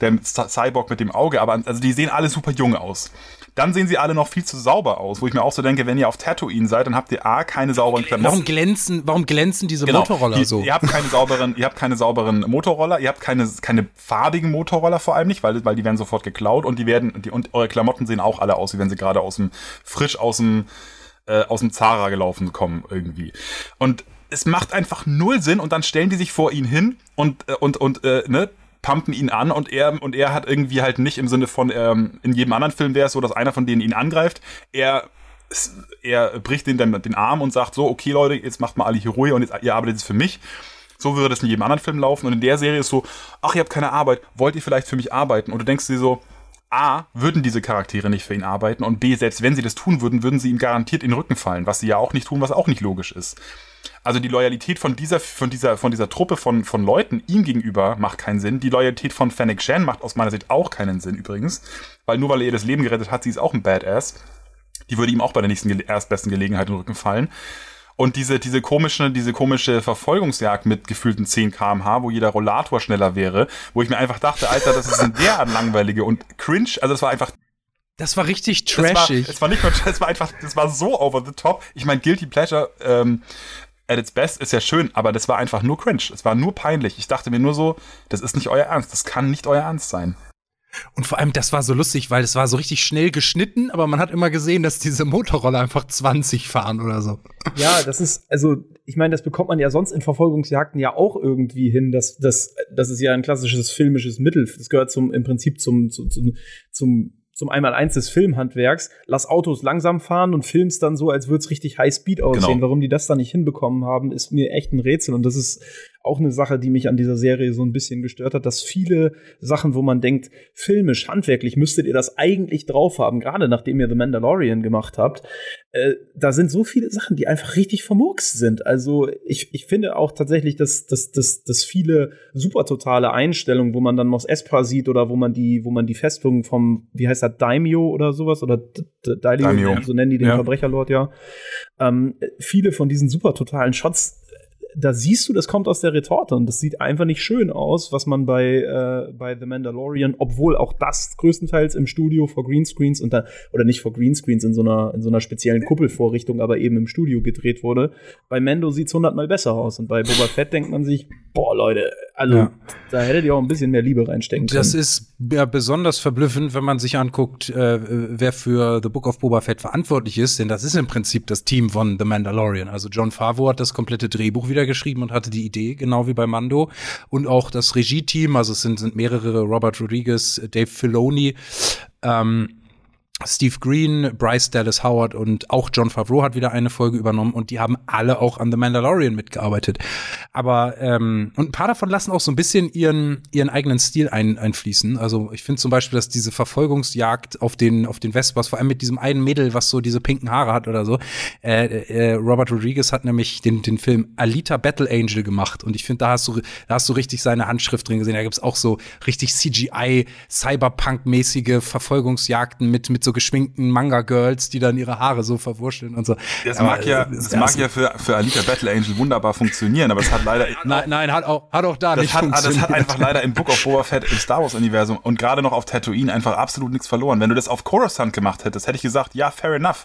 der Cyborg mit dem Auge, aber also die sehen alle super jung aus. Dann sehen sie alle noch viel zu sauber aus, wo ich mir auch so denke, wenn ihr auf Tatooine seid, dann habt ihr A, keine sauberen Klamotten. Warum glänzen, warum glänzen diese genau, Motorroller die, so? Ihr habt keine sauberen, ihr habt keine sauberen Motorroller, ihr habt keine, keine farbigen Motorroller vor allem nicht, weil, weil die werden sofort geklaut und die werden, die, und eure Klamotten sehen auch alle aus, wie wenn sie gerade aus dem, frisch aus dem, äh, aus dem Zara gelaufen kommen irgendwie. Und es macht einfach null Sinn und dann stellen die sich vor ihn hin und, äh, und, und, äh, ne, pumpen ihn an und er, und er hat irgendwie halt nicht im Sinne von, ähm, in jedem anderen Film wäre es so, dass einer von denen ihn angreift. Er, er bricht den, den, den Arm und sagt so, okay Leute, jetzt macht mal alle hier ruhig und jetzt, ihr arbeitet jetzt für mich. So würde das in jedem anderen Film laufen. Und in der Serie ist so, ach, ihr habt keine Arbeit, wollt ihr vielleicht für mich arbeiten? Und du denkst dir so, A, würden diese Charaktere nicht für ihn arbeiten und B, selbst wenn sie das tun würden, würden sie ihm garantiert in den Rücken fallen, was sie ja auch nicht tun, was auch nicht logisch ist. Also die Loyalität von dieser, von dieser, von dieser Truppe von, von Leuten ihm gegenüber macht keinen Sinn. Die Loyalität von Fennec Shan macht aus meiner Sicht auch keinen Sinn übrigens. Weil nur weil er ihr das Leben gerettet hat, sie ist auch ein Badass. Die würde ihm auch bei der nächsten erstbesten Gelegenheit in den Rücken fallen. Und diese, diese komische, diese komische Verfolgungsjagd mit gefühlten 10 kmh, wo jeder Rollator schneller wäre, wo ich mir einfach dachte, Alter, das ist ein derart langweilige und cringe. Also das war einfach das war richtig trashig. Es war, war nicht nur, <laughs> es war einfach, das war so over the top. Ich meine, Guilty Pleasure ähm, at its best ist ja schön, aber das war einfach nur cringe. Es war nur peinlich. Ich dachte mir nur so, das ist nicht euer Ernst. Das kann nicht euer Ernst sein. Und vor allem, das war so lustig, weil es war so richtig schnell geschnitten, aber man hat immer gesehen, dass diese Motorroller einfach 20 fahren oder so. Ja, das ist, also, ich meine, das bekommt man ja sonst in Verfolgungsjagden ja auch irgendwie hin. Das, das, das ist ja ein klassisches filmisches Mittel. Das gehört zum, im Prinzip zum, zum, zum, zum zum Einmal-Eins des Filmhandwerks, lass Autos langsam fahren und filmst dann so, als würde es richtig High Speed aussehen. Genau. Warum die das dann nicht hinbekommen haben, ist mir echt ein Rätsel. Und das ist auch eine Sache, die mich an dieser Serie so ein bisschen gestört hat, dass viele Sachen, wo man denkt, filmisch, handwerklich müsstet ihr das eigentlich drauf haben, gerade nachdem ihr The Mandalorian gemacht habt, äh, da sind so viele Sachen, die einfach richtig vermurkst sind. Also ich, ich finde auch tatsächlich, dass, dass, dass, dass viele super totale Einstellungen, wo man dann Mos Espa sieht oder wo man die, wo man die Festung vom, wie heißt das, Daimyo oder sowas oder Daimyo, so nennen die den ja. Verbrecherlord ja. Ähm, viele von diesen super totalen Shots da siehst du, das kommt aus der Retorte und das sieht einfach nicht schön aus, was man bei, äh, bei The Mandalorian, obwohl auch das größtenteils im Studio vor Greenscreens und da, oder nicht vor Greenscreens in so einer, in so einer speziellen Kuppelvorrichtung, aber eben im Studio gedreht wurde. Bei Mando sieht's hundertmal besser aus und bei Boba Fett denkt man sich, boah, Leute, also ja. da hättet ihr auch ein bisschen mehr Liebe reinstecken können. Das ist ja besonders verblüffend, wenn man sich anguckt, äh, wer für The Book of Boba Fett verantwortlich ist, denn das ist im Prinzip das Team von The Mandalorian. Also John Favreau hat das komplette Drehbuch wieder geschrieben und hatte die Idee, genau wie bei Mando. Und auch das Regie-Team, also es sind, sind mehrere, Robert Rodriguez, Dave Filoni, ähm, Steve Green, Bryce Dallas Howard und auch John Favreau hat wieder eine Folge übernommen und die haben alle auch an The Mandalorian mitgearbeitet. Aber ähm, und ein paar davon lassen auch so ein bisschen ihren ihren eigenen Stil ein, einfließen. Also ich finde zum Beispiel, dass diese Verfolgungsjagd auf den auf den Vespas, vor allem mit diesem einen Mädel, was so diese pinken Haare hat oder so. Äh, äh, Robert Rodriguez hat nämlich den den Film Alita Battle Angel gemacht und ich finde, da hast du da hast du richtig seine Handschrift drin gesehen. Da gibt's auch so richtig CGI Cyberpunk mäßige Verfolgungsjagden mit mit so geschminkten Manga-Girls, die dann ihre Haare so verwurschteln und so. Das aber, mag ja, das mag ja für, für Alita Battle Angel wunderbar funktionieren, aber es hat leider. <laughs> Nein, nein, hat auch, hat auch da das nicht hat, Das hat einfach leider im Book of Boba Fett im Star Wars-Universum und gerade noch auf Tatooine einfach absolut nichts verloren. Wenn du das auf Coruscant gemacht hättest, hätte ich gesagt, ja, fair enough.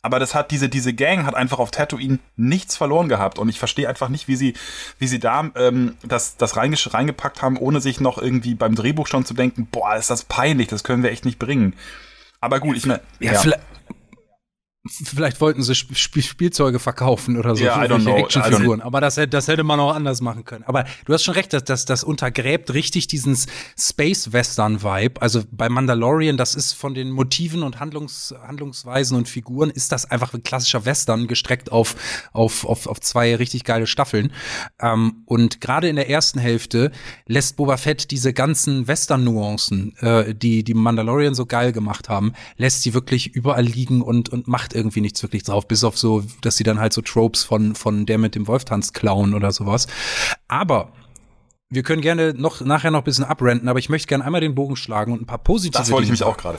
Aber das hat diese, diese Gang hat einfach auf Tatooine nichts verloren gehabt. Und ich verstehe einfach nicht, wie sie, wie sie da ähm, das, das reingepackt haben, ohne sich noch irgendwie beim Drehbuch schon zu denken, boah, ist das peinlich, das können wir echt nicht bringen. Aber gut, ich meine. Ja, ja. Vielleicht wollten sie Sp Spielzeuge verkaufen oder so ja, für Actionfiguren. Also, aber das, das hätte man auch anders machen können. Aber du hast schon recht, dass das, das untergräbt richtig diesen Space-Western-Vibe. Also bei Mandalorian, das ist von den Motiven und Handlungs, Handlungsweisen und Figuren, ist das einfach ein klassischer Western, gestreckt auf, auf, auf, auf zwei richtig geile Staffeln. Ähm, und gerade in der ersten Hälfte lässt Boba Fett diese ganzen Western-Nuancen, äh, die die Mandalorian so geil gemacht haben, lässt sie wirklich überall liegen und, und macht irgendwie nichts wirklich drauf, bis auf so, dass sie dann halt so Tropes von, von der mit dem Wolf tanzt klauen oder sowas. Aber wir können gerne noch nachher noch ein bisschen abrenten, aber ich möchte gerne einmal den Bogen schlagen und ein paar positive. Das wollte ich mich auch gerade.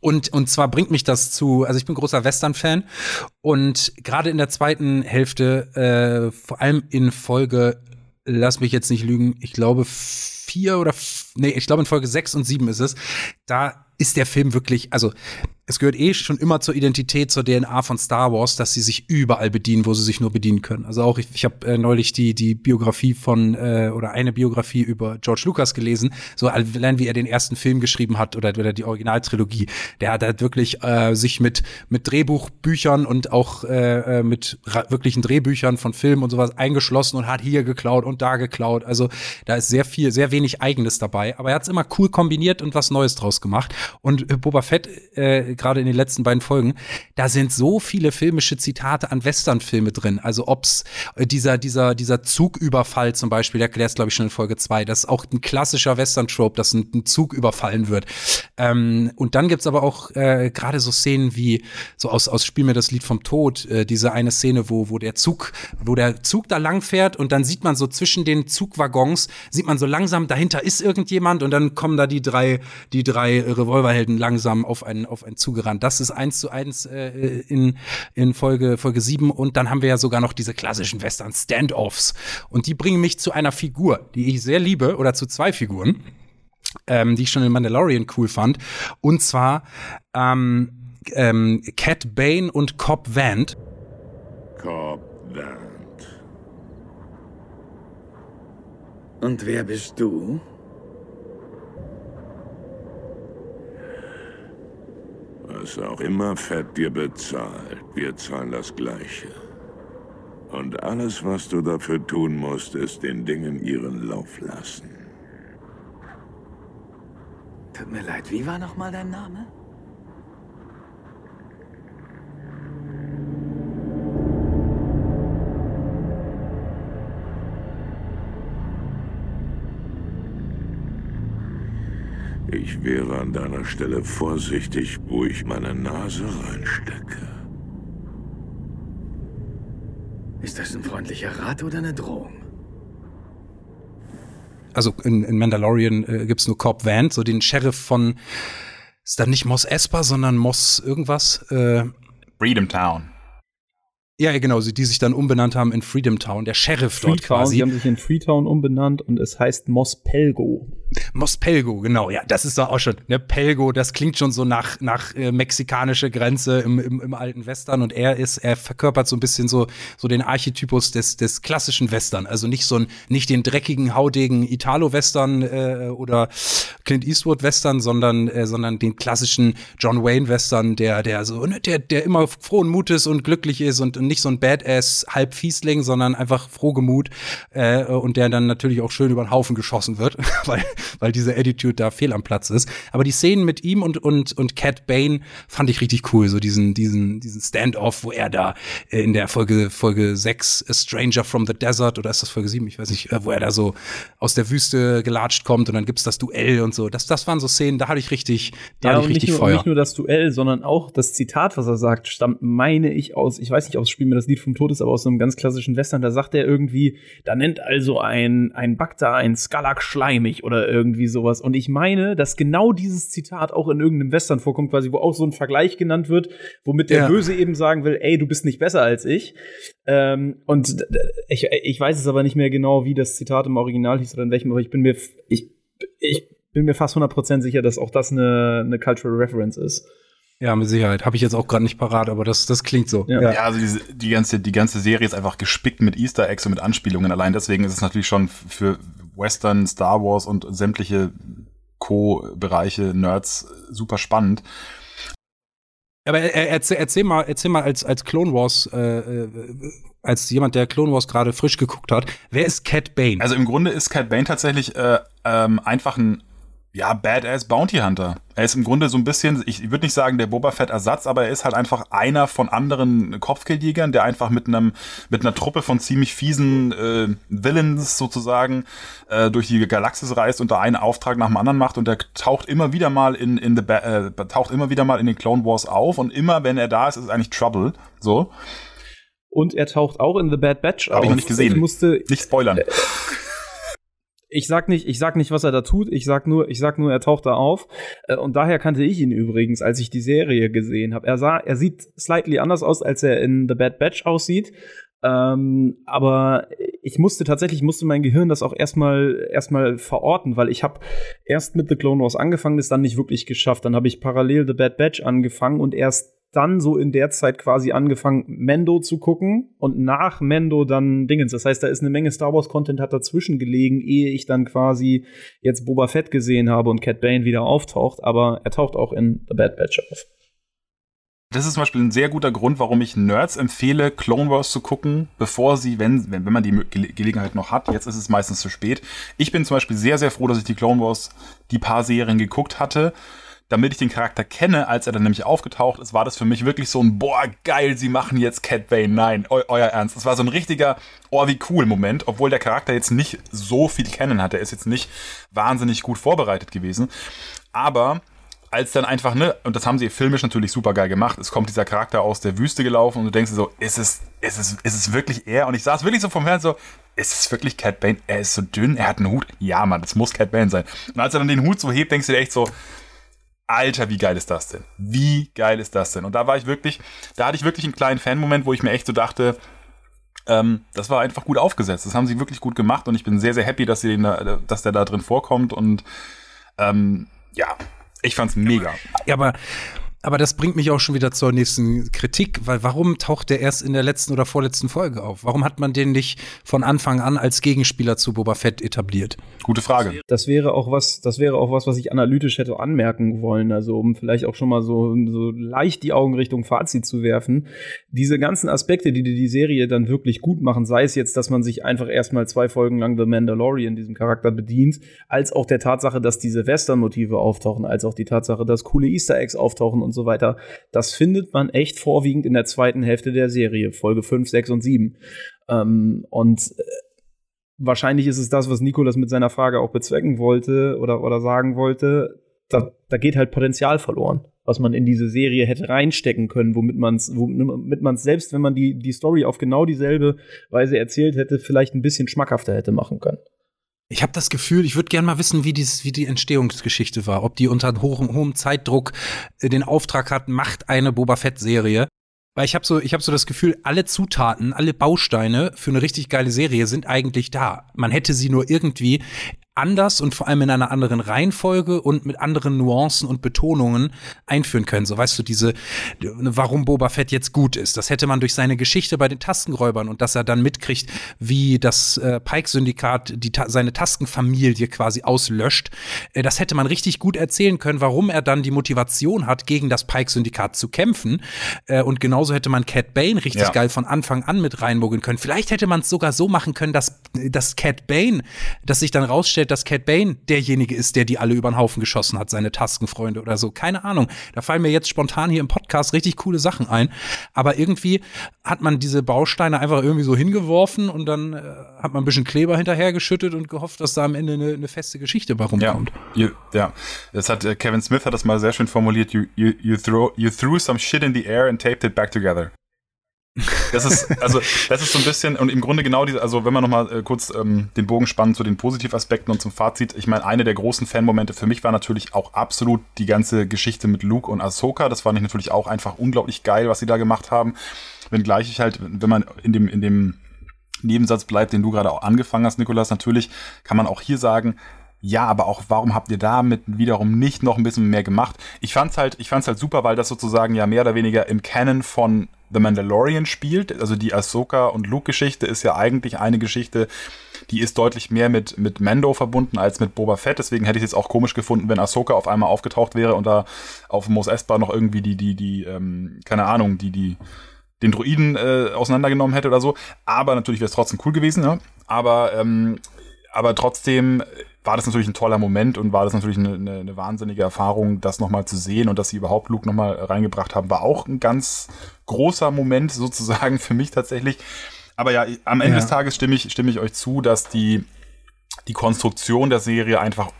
Und, und zwar bringt mich das zu, also ich bin großer Western-Fan und gerade in der zweiten Hälfte, äh, vor allem in Folge, lass mich jetzt nicht lügen, ich glaube vier oder, nee, ich glaube in Folge sechs und sieben ist es, da ist der Film wirklich, also es gehört eh schon immer zur Identität, zur DNA von Star Wars, dass sie sich überall bedienen, wo sie sich nur bedienen können. Also auch ich, ich habe äh, neulich die die Biografie von äh, oder eine Biografie über George Lucas gelesen, so allein wie er den ersten Film geschrieben hat oder, oder die Originaltrilogie. Der hat halt wirklich äh, sich mit mit Drehbuchbüchern und auch äh, äh mit wirklichen Drehbüchern von Filmen und sowas eingeschlossen und hat hier geklaut und da geklaut. Also da ist sehr viel, sehr wenig Eigenes dabei. Aber er hat es immer cool kombiniert und was Neues draus gemacht. Und äh, Boba Fett äh, gerade in den letzten beiden Folgen, da sind so viele filmische Zitate an Westernfilme drin. Also ob's äh, dieser, dieser, dieser Zugüberfall zum Beispiel, der erklärt glaube ich, schon in Folge zwei. Das ist auch ein klassischer Western-Trope, dass ein, ein, Zug überfallen wird. Ähm, und dann gibt's aber auch äh, gerade so Szenen wie, so aus, aus Spiel mir das Lied vom Tod, äh, diese eine Szene, wo, wo der Zug, wo der Zug da lang fährt und dann sieht man so zwischen den Zugwaggons, sieht man so langsam, dahinter ist irgendjemand und dann kommen da die drei, die drei Revolverhelden langsam auf einen, auf einen Zug zugerannt. Das ist eins zu eins äh, in, in Folge, Folge 7. Und dann haben wir ja sogar noch diese klassischen Western Standoffs. Und die bringen mich zu einer Figur, die ich sehr liebe, oder zu zwei Figuren, ähm, die ich schon in Mandalorian cool fand. Und zwar ähm, ähm, Cat Bane und Cobb Vant. Cobb Vant. Und wer bist du? Was auch immer Fett dir bezahlt, wir zahlen das Gleiche. Und alles, was du dafür tun musst, ist den Dingen ihren Lauf lassen. Tut mir leid, wie war nochmal dein Name? Ich wäre an deiner Stelle vorsichtig, wo ich meine Nase reinstecke. Ist das ein freundlicher Rat oder eine Drohung? Also in, in Mandalorian äh, gibt es nur Cobb Vant, so den Sheriff von, ist dann nicht Moss Esper, sondern Moss irgendwas. Äh, Freedom Town. Ja, genau, die sich dann umbenannt haben in Freedom Town, der Sheriff Freetown, dort quasi. Die haben sich in Freetown umbenannt und es heißt Mos Pelgo. Mospelgo, genau, ja, das ist doch auch schon, ne, Pelgo, das klingt schon so nach, nach äh, mexikanische Grenze im, im, im alten Western und er ist, er verkörpert so ein bisschen so, so den Archetypus des, des klassischen Western, also nicht so ein, nicht den dreckigen, haudegen Italo-Western äh, oder Clint Eastwood-Western, sondern, äh, sondern den klassischen John Wayne-Western, der, der so, ne, der, der immer frohen Mutes und glücklich ist und nicht so ein Badass Halbfiesling, sondern einfach frohgemut äh, und der dann natürlich auch schön über den Haufen geschossen wird, <laughs> weil weil diese Attitude da fehl am Platz ist. Aber die Szenen mit ihm und, und, und Cat Bane fand ich richtig cool. So diesen, diesen, diesen Standoff, wo er da äh, in der Folge, Folge 6, A Stranger from the Desert, oder ist das Folge 7? Ich weiß nicht, äh, wo er da so aus der Wüste gelatscht kommt und dann gibt's das Duell und so. Das, das waren so Szenen, da hatte ich richtig, da ja, hatte ich richtig nicht nur, Feuer. Nicht nur das Duell, sondern auch das Zitat, was er sagt, stammt, meine ich, aus, ich weiß nicht, aus Spiel mir das Lied vom Tod ist, aber aus einem ganz klassischen Western. Da sagt er irgendwie, da nennt also ein, ein Bagda ein Skalak schleimig oder irgendwie sowas. Und ich meine, dass genau dieses Zitat auch in irgendeinem Western vorkommt, quasi, wo auch so ein Vergleich genannt wird, womit der ja. Böse eben sagen will, ey, du bist nicht besser als ich. Ähm, und ich, ich weiß es aber nicht mehr genau, wie das Zitat im Original hieß oder in welchem, aber ich bin mir, ich, ich bin mir fast 100% sicher, dass auch das eine, eine Cultural Reference ist. Ja, mit Sicherheit. Habe ich jetzt auch gerade nicht parat, aber das, das klingt so. Ja, ja also die, die, ganze, die ganze Serie ist einfach gespickt mit Easter Eggs und mit Anspielungen. Allein deswegen ist es natürlich schon für Western, Star Wars und sämtliche Co-Bereiche, Nerds super spannend. Aber erzähl, erzähl mal, erzähl mal als, als Clone Wars, äh, äh, als jemand, der Clone Wars gerade frisch geguckt hat, wer ist Cat Bane? Also im Grunde ist Cat Bane tatsächlich äh, ähm, einfach ein ja, Badass Bounty Hunter. Er ist im Grunde so ein bisschen, ich würde nicht sagen der Boba Fett Ersatz, aber er ist halt einfach einer von anderen Kopfgeldjägern, der einfach mit einem mit einer Truppe von ziemlich fiesen äh, Villains sozusagen äh, durch die Galaxis reist und da einen Auftrag nach dem anderen macht und der taucht immer wieder mal in in the äh, taucht immer wieder mal in den Clone Wars auf und immer wenn er da ist, ist eigentlich Trouble, so. Und er taucht auch in The Bad Batch auf. Habe ich noch nicht gesehen. Ich musste nicht spoilern. Ich sag nicht, ich sag nicht, was er da tut. Ich sag nur, ich sag nur, er taucht da auf. Äh, und daher kannte ich ihn übrigens, als ich die Serie gesehen habe. Er sah, er sieht slightly anders aus, als er in The Bad Batch aussieht. Ähm, aber ich musste tatsächlich, musste mein Gehirn das auch erstmal erstmal verorten, weil ich habe erst mit The Clone Wars angefangen, das dann nicht wirklich geschafft. Dann habe ich parallel The Bad Batch angefangen und erst dann so in der Zeit quasi angefangen, Mendo zu gucken und nach Mendo dann Dingens. Das heißt, da ist eine Menge Star Wars Content hat dazwischen gelegen, ehe ich dann quasi jetzt Boba Fett gesehen habe und Cat Bane wieder auftaucht, aber er taucht auch in The Bad Batch auf. Das ist zum Beispiel ein sehr guter Grund, warum ich Nerds empfehle, Clone Wars zu gucken, bevor sie, wenn, wenn, wenn man die Gelegenheit noch hat. Jetzt ist es meistens zu spät. Ich bin zum Beispiel sehr, sehr froh, dass ich die Clone Wars, die paar Serien geguckt hatte damit ich den Charakter kenne, als er dann nämlich aufgetaucht ist, war das für mich wirklich so ein, boah, geil, sie machen jetzt Cat Bane. Nein, eu euer Ernst. Es war so ein richtiger, oh, wie cool Moment, obwohl der Charakter jetzt nicht so viel kennen hat. Er ist jetzt nicht wahnsinnig gut vorbereitet gewesen. Aber als dann einfach, ne, und das haben sie filmisch natürlich super geil gemacht, es kommt dieser Charakter aus der Wüste gelaufen und du denkst dir so, ist es, ist es, ist es wirklich er? Und ich saß wirklich so vom Fernsehen so, ist es wirklich Cat Bane? Er ist so dünn, er hat einen Hut. Ja, Mann, das muss Cat Bane sein. Und als er dann den Hut so hebt, denkst du dir echt so, Alter, wie geil ist das denn? Wie geil ist das denn? Und da war ich wirklich, da hatte ich wirklich einen kleinen Fan-Moment, wo ich mir echt so dachte, ähm, das war einfach gut aufgesetzt. Das haben sie wirklich gut gemacht und ich bin sehr, sehr happy, dass, sie da, dass der da drin vorkommt und ähm, ja, ich fand's mega. Ja, aber aber das bringt mich auch schon wieder zur nächsten Kritik, weil warum taucht der erst in der letzten oder vorletzten Folge auf? Warum hat man den nicht von Anfang an als Gegenspieler zu Boba Fett etabliert? Gute Frage. Das wäre auch was, das wäre auch was, was ich analytisch hätte anmerken wollen, also um vielleicht auch schon mal so, so leicht die Augen Richtung Fazit zu werfen. Diese ganzen Aspekte, die die Serie dann wirklich gut machen, sei es jetzt, dass man sich einfach erstmal zwei Folgen lang The Mandalorian diesem Charakter bedient, als auch der Tatsache, dass diese Western-Motive auftauchen, als auch die Tatsache, dass coole Easter Eggs auftauchen und so weiter. Das findet man echt vorwiegend in der zweiten Hälfte der Serie, Folge 5, 6 und 7. Ähm, und äh, wahrscheinlich ist es das, was Nikolas mit seiner Frage auch bezwecken wollte oder, oder sagen wollte. Da, da geht halt Potenzial verloren, was man in diese Serie hätte reinstecken können, womit man es selbst, wenn man die, die Story auf genau dieselbe Weise erzählt hätte, vielleicht ein bisschen schmackhafter hätte machen können. Ich habe das Gefühl, ich würde gerne mal wissen, wie, dieses, wie die Entstehungsgeschichte war. Ob die unter hohem, hohem Zeitdruck äh, den Auftrag hat, macht eine Boba Fett-Serie. Weil ich habe so, ich habe so das Gefühl, alle Zutaten, alle Bausteine für eine richtig geile Serie sind eigentlich da. Man hätte sie nur irgendwie anders und vor allem in einer anderen Reihenfolge und mit anderen Nuancen und Betonungen einführen können. So weißt du, diese, warum Boba Fett jetzt gut ist. Das hätte man durch seine Geschichte bei den Tastenräubern und dass er dann mitkriegt, wie das äh, Pike-Syndikat die, seine Taskenfamilie quasi auslöscht. Äh, das hätte man richtig gut erzählen können, warum er dann die Motivation hat, gegen das Pike-Syndikat zu kämpfen. Äh, und genauso hätte man Cat Bane richtig ja. geil von Anfang an mit reinmogeln können. Vielleicht hätte man es sogar so machen können, dass, dass Cat Bane, dass sich dann rausstellt, festgestellt, dass Cat Bane derjenige ist, der die alle über den Haufen geschossen hat, seine Taskenfreunde oder so. Keine Ahnung. Da fallen mir jetzt spontan hier im Podcast richtig coole Sachen ein. Aber irgendwie hat man diese Bausteine einfach irgendwie so hingeworfen und dann äh, hat man ein bisschen Kleber hinterhergeschüttet und gehofft, dass da am Ende eine, eine feste Geschichte bei rumkommt. Ja, ja. das hat äh, Kevin Smith hat das mal sehr schön formuliert. You, you, you, throw, you threw some shit in the air and taped it back together. Das ist, also, das ist so ein bisschen, und im Grunde genau diese, also wenn wir nochmal äh, kurz ähm, den Bogen spannen zu den Positivaspekten und zum Fazit, ich meine, eine der großen Fanmomente für mich war natürlich auch absolut die ganze Geschichte mit Luke und Ahsoka. Das fand ich natürlich auch einfach unglaublich geil, was sie da gemacht haben. Wenngleich ich halt, wenn man in dem, in dem Nebensatz bleibt, den du gerade auch angefangen hast, Nikolas, natürlich kann man auch hier sagen, ja, aber auch warum habt ihr damit wiederum nicht noch ein bisschen mehr gemacht? Ich fand's halt, ich fand's halt super, weil das sozusagen ja mehr oder weniger im Canon von The Mandalorian spielt. Also die Ahsoka und Luke-Geschichte ist ja eigentlich eine Geschichte, die ist deutlich mehr mit, mit Mando verbunden als mit Boba Fett. Deswegen hätte ich es jetzt auch komisch gefunden, wenn Ahsoka auf einmal aufgetaucht wäre und da auf Mos Espa noch irgendwie die, die, die, ähm, keine Ahnung, die, die, den Druiden äh, auseinandergenommen hätte oder so. Aber natürlich wäre es trotzdem cool gewesen, ja. Aber, ähm, aber trotzdem war das natürlich ein toller Moment und war das natürlich eine, eine, eine wahnsinnige Erfahrung, das nochmal zu sehen und dass sie überhaupt Luke nochmal reingebracht haben, war auch ein ganz großer Moment sozusagen für mich tatsächlich. Aber ja, am Ende ja. des Tages stimme ich, stimme ich euch zu, dass die, die Konstruktion der Serie einfach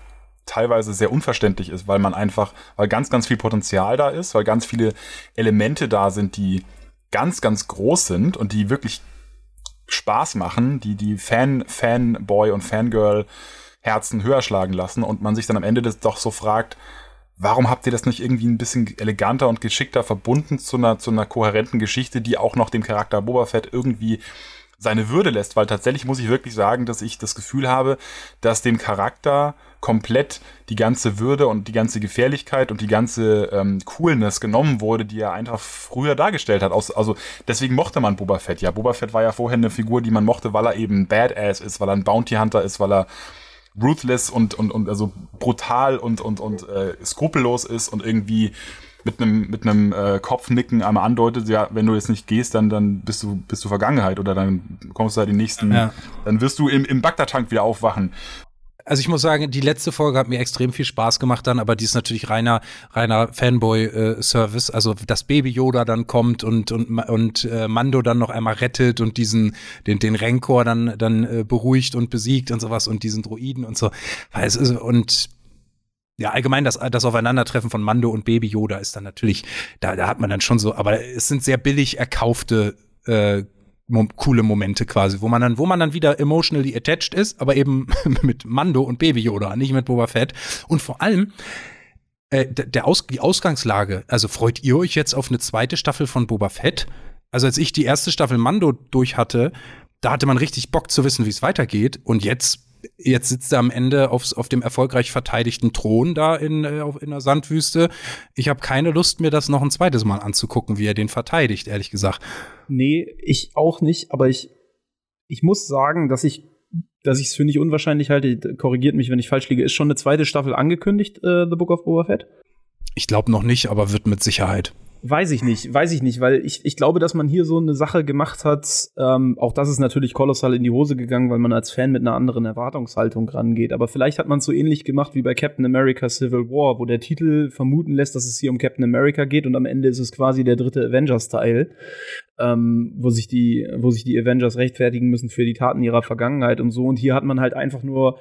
teilweise sehr unverständlich ist, weil man einfach, weil ganz, ganz viel Potenzial da ist, weil ganz viele Elemente da sind, die ganz, ganz groß sind und die wirklich Spaß machen, die die Fan, Fanboy und Fangirl Herzen höher schlagen lassen und man sich dann am Ende des doch so fragt, warum habt ihr das nicht irgendwie ein bisschen eleganter und geschickter verbunden zu einer, zu einer kohärenten Geschichte, die auch noch dem Charakter Boba Fett irgendwie seine Würde lässt? Weil tatsächlich muss ich wirklich sagen, dass ich das Gefühl habe, dass dem Charakter komplett die ganze Würde und die ganze Gefährlichkeit und die ganze ähm, Coolness genommen wurde, die er einfach früher dargestellt hat. Also deswegen mochte man Boba Fett. Ja, Boba Fett war ja vorher eine Figur, die man mochte, weil er eben Badass ist, weil er ein Bounty Hunter ist, weil er ruthless und, und, und also brutal und, und, und äh, skrupellos ist und irgendwie mit einem mit einem äh, Kopfnicken einmal andeutet, ja, wenn du jetzt nicht gehst, dann dann bist du bist du Vergangenheit oder dann kommst du halt die nächsten, ja. dann wirst du im, im Bagdad-Tank wieder aufwachen also ich muss sagen, die letzte Folge hat mir extrem viel Spaß gemacht dann, aber die ist natürlich reiner, reiner Fanboy-Service. also dass Baby Yoda dann kommt und, und, und äh, Mando dann noch einmal rettet und diesen, den, den Renkor dann, dann äh, beruhigt und besiegt und sowas und diesen Droiden und so. Und ja, allgemein das, das Aufeinandertreffen von Mando und Baby Yoda ist dann natürlich, da, da hat man dann schon so, aber es sind sehr billig erkaufte äh, coole Momente quasi, wo man dann, wo man dann wieder emotionally attached ist, aber eben <laughs> mit Mando und Baby Yoda, nicht mit Boba Fett. Und vor allem, äh, der Aus die Ausgangslage, also freut ihr euch jetzt auf eine zweite Staffel von Boba Fett? Also als ich die erste Staffel Mando durch hatte, da hatte man richtig Bock zu wissen, wie es weitergeht. Und jetzt jetzt sitzt er am Ende aufs, auf dem erfolgreich verteidigten Thron da in, äh, in der Sandwüste. Ich habe keine Lust, mir das noch ein zweites Mal anzugucken, wie er den verteidigt, ehrlich gesagt. Nee, ich auch nicht, aber ich, ich muss sagen, dass ich dass ich es für nicht unwahrscheinlich halte, korrigiert mich, wenn ich falsch liege, ist schon eine zweite Staffel angekündigt, äh, The Book of Boba Fett? Ich glaube noch nicht, aber wird mit Sicherheit. Weiß ich nicht, weiß ich nicht, weil ich, ich glaube, dass man hier so eine Sache gemacht hat. Ähm, auch das ist natürlich kolossal in die Hose gegangen, weil man als Fan mit einer anderen Erwartungshaltung rangeht. Aber vielleicht hat man es so ähnlich gemacht wie bei Captain America Civil War, wo der Titel vermuten lässt, dass es hier um Captain America geht und am Ende ist es quasi der dritte Avengers-Teil, ähm, wo wo sich die Avengers rechtfertigen müssen für die Taten ihrer Vergangenheit und so. Und hier hat man halt einfach nur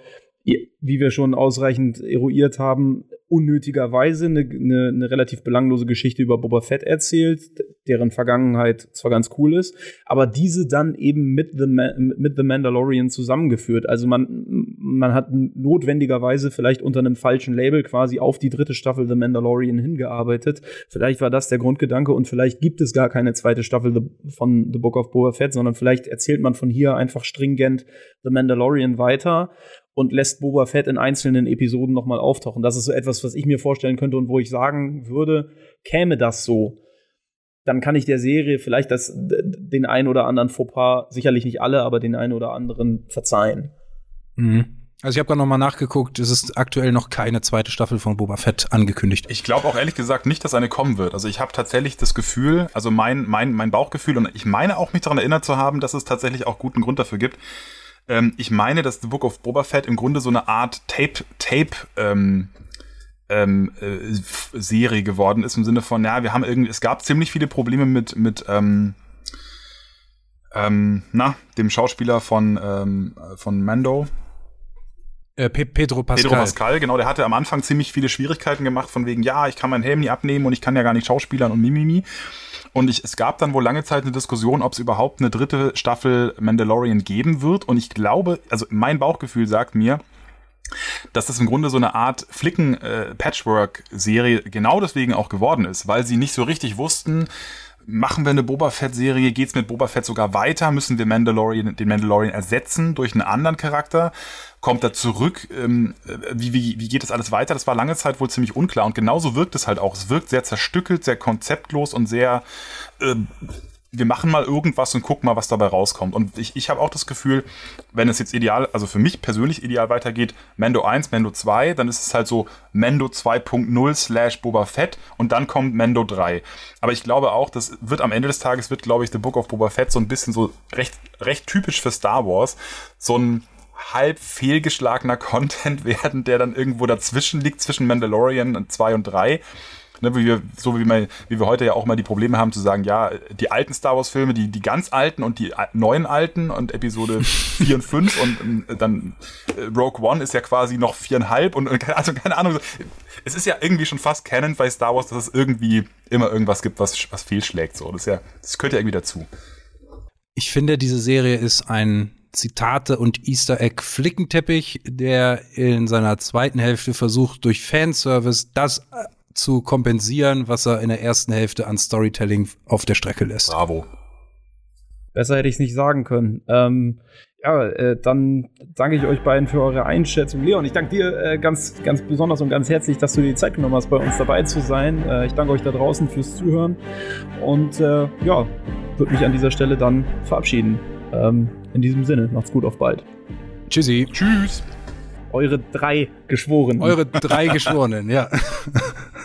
wie wir schon ausreichend eruiert haben, unnötigerweise eine, eine, eine, relativ belanglose Geschichte über Boba Fett erzählt, deren Vergangenheit zwar ganz cool ist, aber diese dann eben mit The, Ma mit The Mandalorian zusammengeführt. Also man, man hat notwendigerweise vielleicht unter einem falschen Label quasi auf die dritte Staffel The Mandalorian hingearbeitet. Vielleicht war das der Grundgedanke und vielleicht gibt es gar keine zweite Staffel von The Book of Boba Fett, sondern vielleicht erzählt man von hier einfach stringent The Mandalorian weiter und lässt Boba Fett in einzelnen Episoden nochmal auftauchen. Das ist so etwas, was ich mir vorstellen könnte und wo ich sagen würde, käme das so, dann kann ich der Serie vielleicht das, den einen oder anderen Fauxpas, sicherlich nicht alle, aber den einen oder anderen verzeihen. Mhm. Also ich habe gerade noch mal nachgeguckt, es ist aktuell noch keine zweite Staffel von Boba Fett angekündigt. Ich glaube auch ehrlich gesagt nicht, dass eine kommen wird. Also ich habe tatsächlich das Gefühl, also mein, mein, mein Bauchgefühl, und ich meine auch mich daran erinnert zu haben, dass es tatsächlich auch guten Grund dafür gibt, ähm, ich meine, dass The Book of Boba Fett im Grunde so eine Art Tape, Tape, ähm, ähm, äh, Serie geworden ist im Sinne von, ja, wir haben irgendwie, es gab ziemlich viele Probleme mit, mit, ähm, ähm, na, dem Schauspieler von, ähm, von Mando. Äh, Pedro Pascal. Pedro Pascal, genau, der hatte am Anfang ziemlich viele Schwierigkeiten gemacht, von wegen, ja, ich kann meinen Helm nie abnehmen und ich kann ja gar nicht schauspielern und mimimi. Und ich, es gab dann wohl lange Zeit eine Diskussion, ob es überhaupt eine dritte Staffel Mandalorian geben wird. Und ich glaube, also mein Bauchgefühl sagt mir, dass das im Grunde so eine Art Flicken-Patchwork-Serie äh, genau deswegen auch geworden ist, weil sie nicht so richtig wussten, machen wir eine Boba Fett-Serie, geht's mit Boba Fett sogar weiter, müssen wir Mandalorian, den Mandalorian ersetzen durch einen anderen Charakter, kommt er zurück, ähm, äh, wie, wie, wie geht das alles weiter? Das war lange Zeit wohl ziemlich unklar und genauso wirkt es halt auch. Es wirkt sehr zerstückelt, sehr konzeptlos und sehr äh, wir machen mal irgendwas und gucken mal, was dabei rauskommt. Und ich, ich habe auch das Gefühl, wenn es jetzt ideal, also für mich persönlich ideal weitergeht, Mando 1, Mando 2, dann ist es halt so Mando 2.0 slash Boba Fett und dann kommt Mando 3. Aber ich glaube auch, das wird am Ende des Tages, wird, glaube ich, The Book of Boba Fett so ein bisschen so recht, recht typisch für Star Wars. So ein halb fehlgeschlagener <laughs> Content werden, der dann irgendwo dazwischen liegt, zwischen Mandalorian 2 und 3. Ne, wie wir, so wie, wir, wie wir heute ja auch mal die Probleme haben zu sagen, ja, die alten Star Wars Filme, die, die ganz alten und die neuen alten und Episode <laughs> 4 und 5 und äh, dann äh, Rogue One ist ja quasi noch viereinhalb und also keine Ahnung. Es ist ja irgendwie schon fast Canon bei Star Wars, dass es irgendwie immer irgendwas gibt, was, was fehlschlägt. So. Das, ja, das gehört ja irgendwie dazu. Ich finde, diese Serie ist ein Zitate und Easter Egg Flickenteppich, der in seiner zweiten Hälfte versucht, durch Fanservice das äh, zu kompensieren, was er in der ersten Hälfte an Storytelling auf der Strecke lässt. Bravo. Besser hätte ich es nicht sagen können. Ähm, ja, äh, dann danke ich euch beiden für eure Einschätzung. Leon, ich danke dir äh, ganz, ganz besonders und ganz herzlich, dass du dir die Zeit genommen hast, bei uns dabei zu sein. Äh, ich danke euch da draußen fürs Zuhören und äh, ja, würde mich an dieser Stelle dann verabschieden. Ähm, in diesem Sinne, macht's gut, auf bald. Tschüssi. Tschüss. Eure drei Geschworenen. Eure drei Geschworenen, ja. <laughs>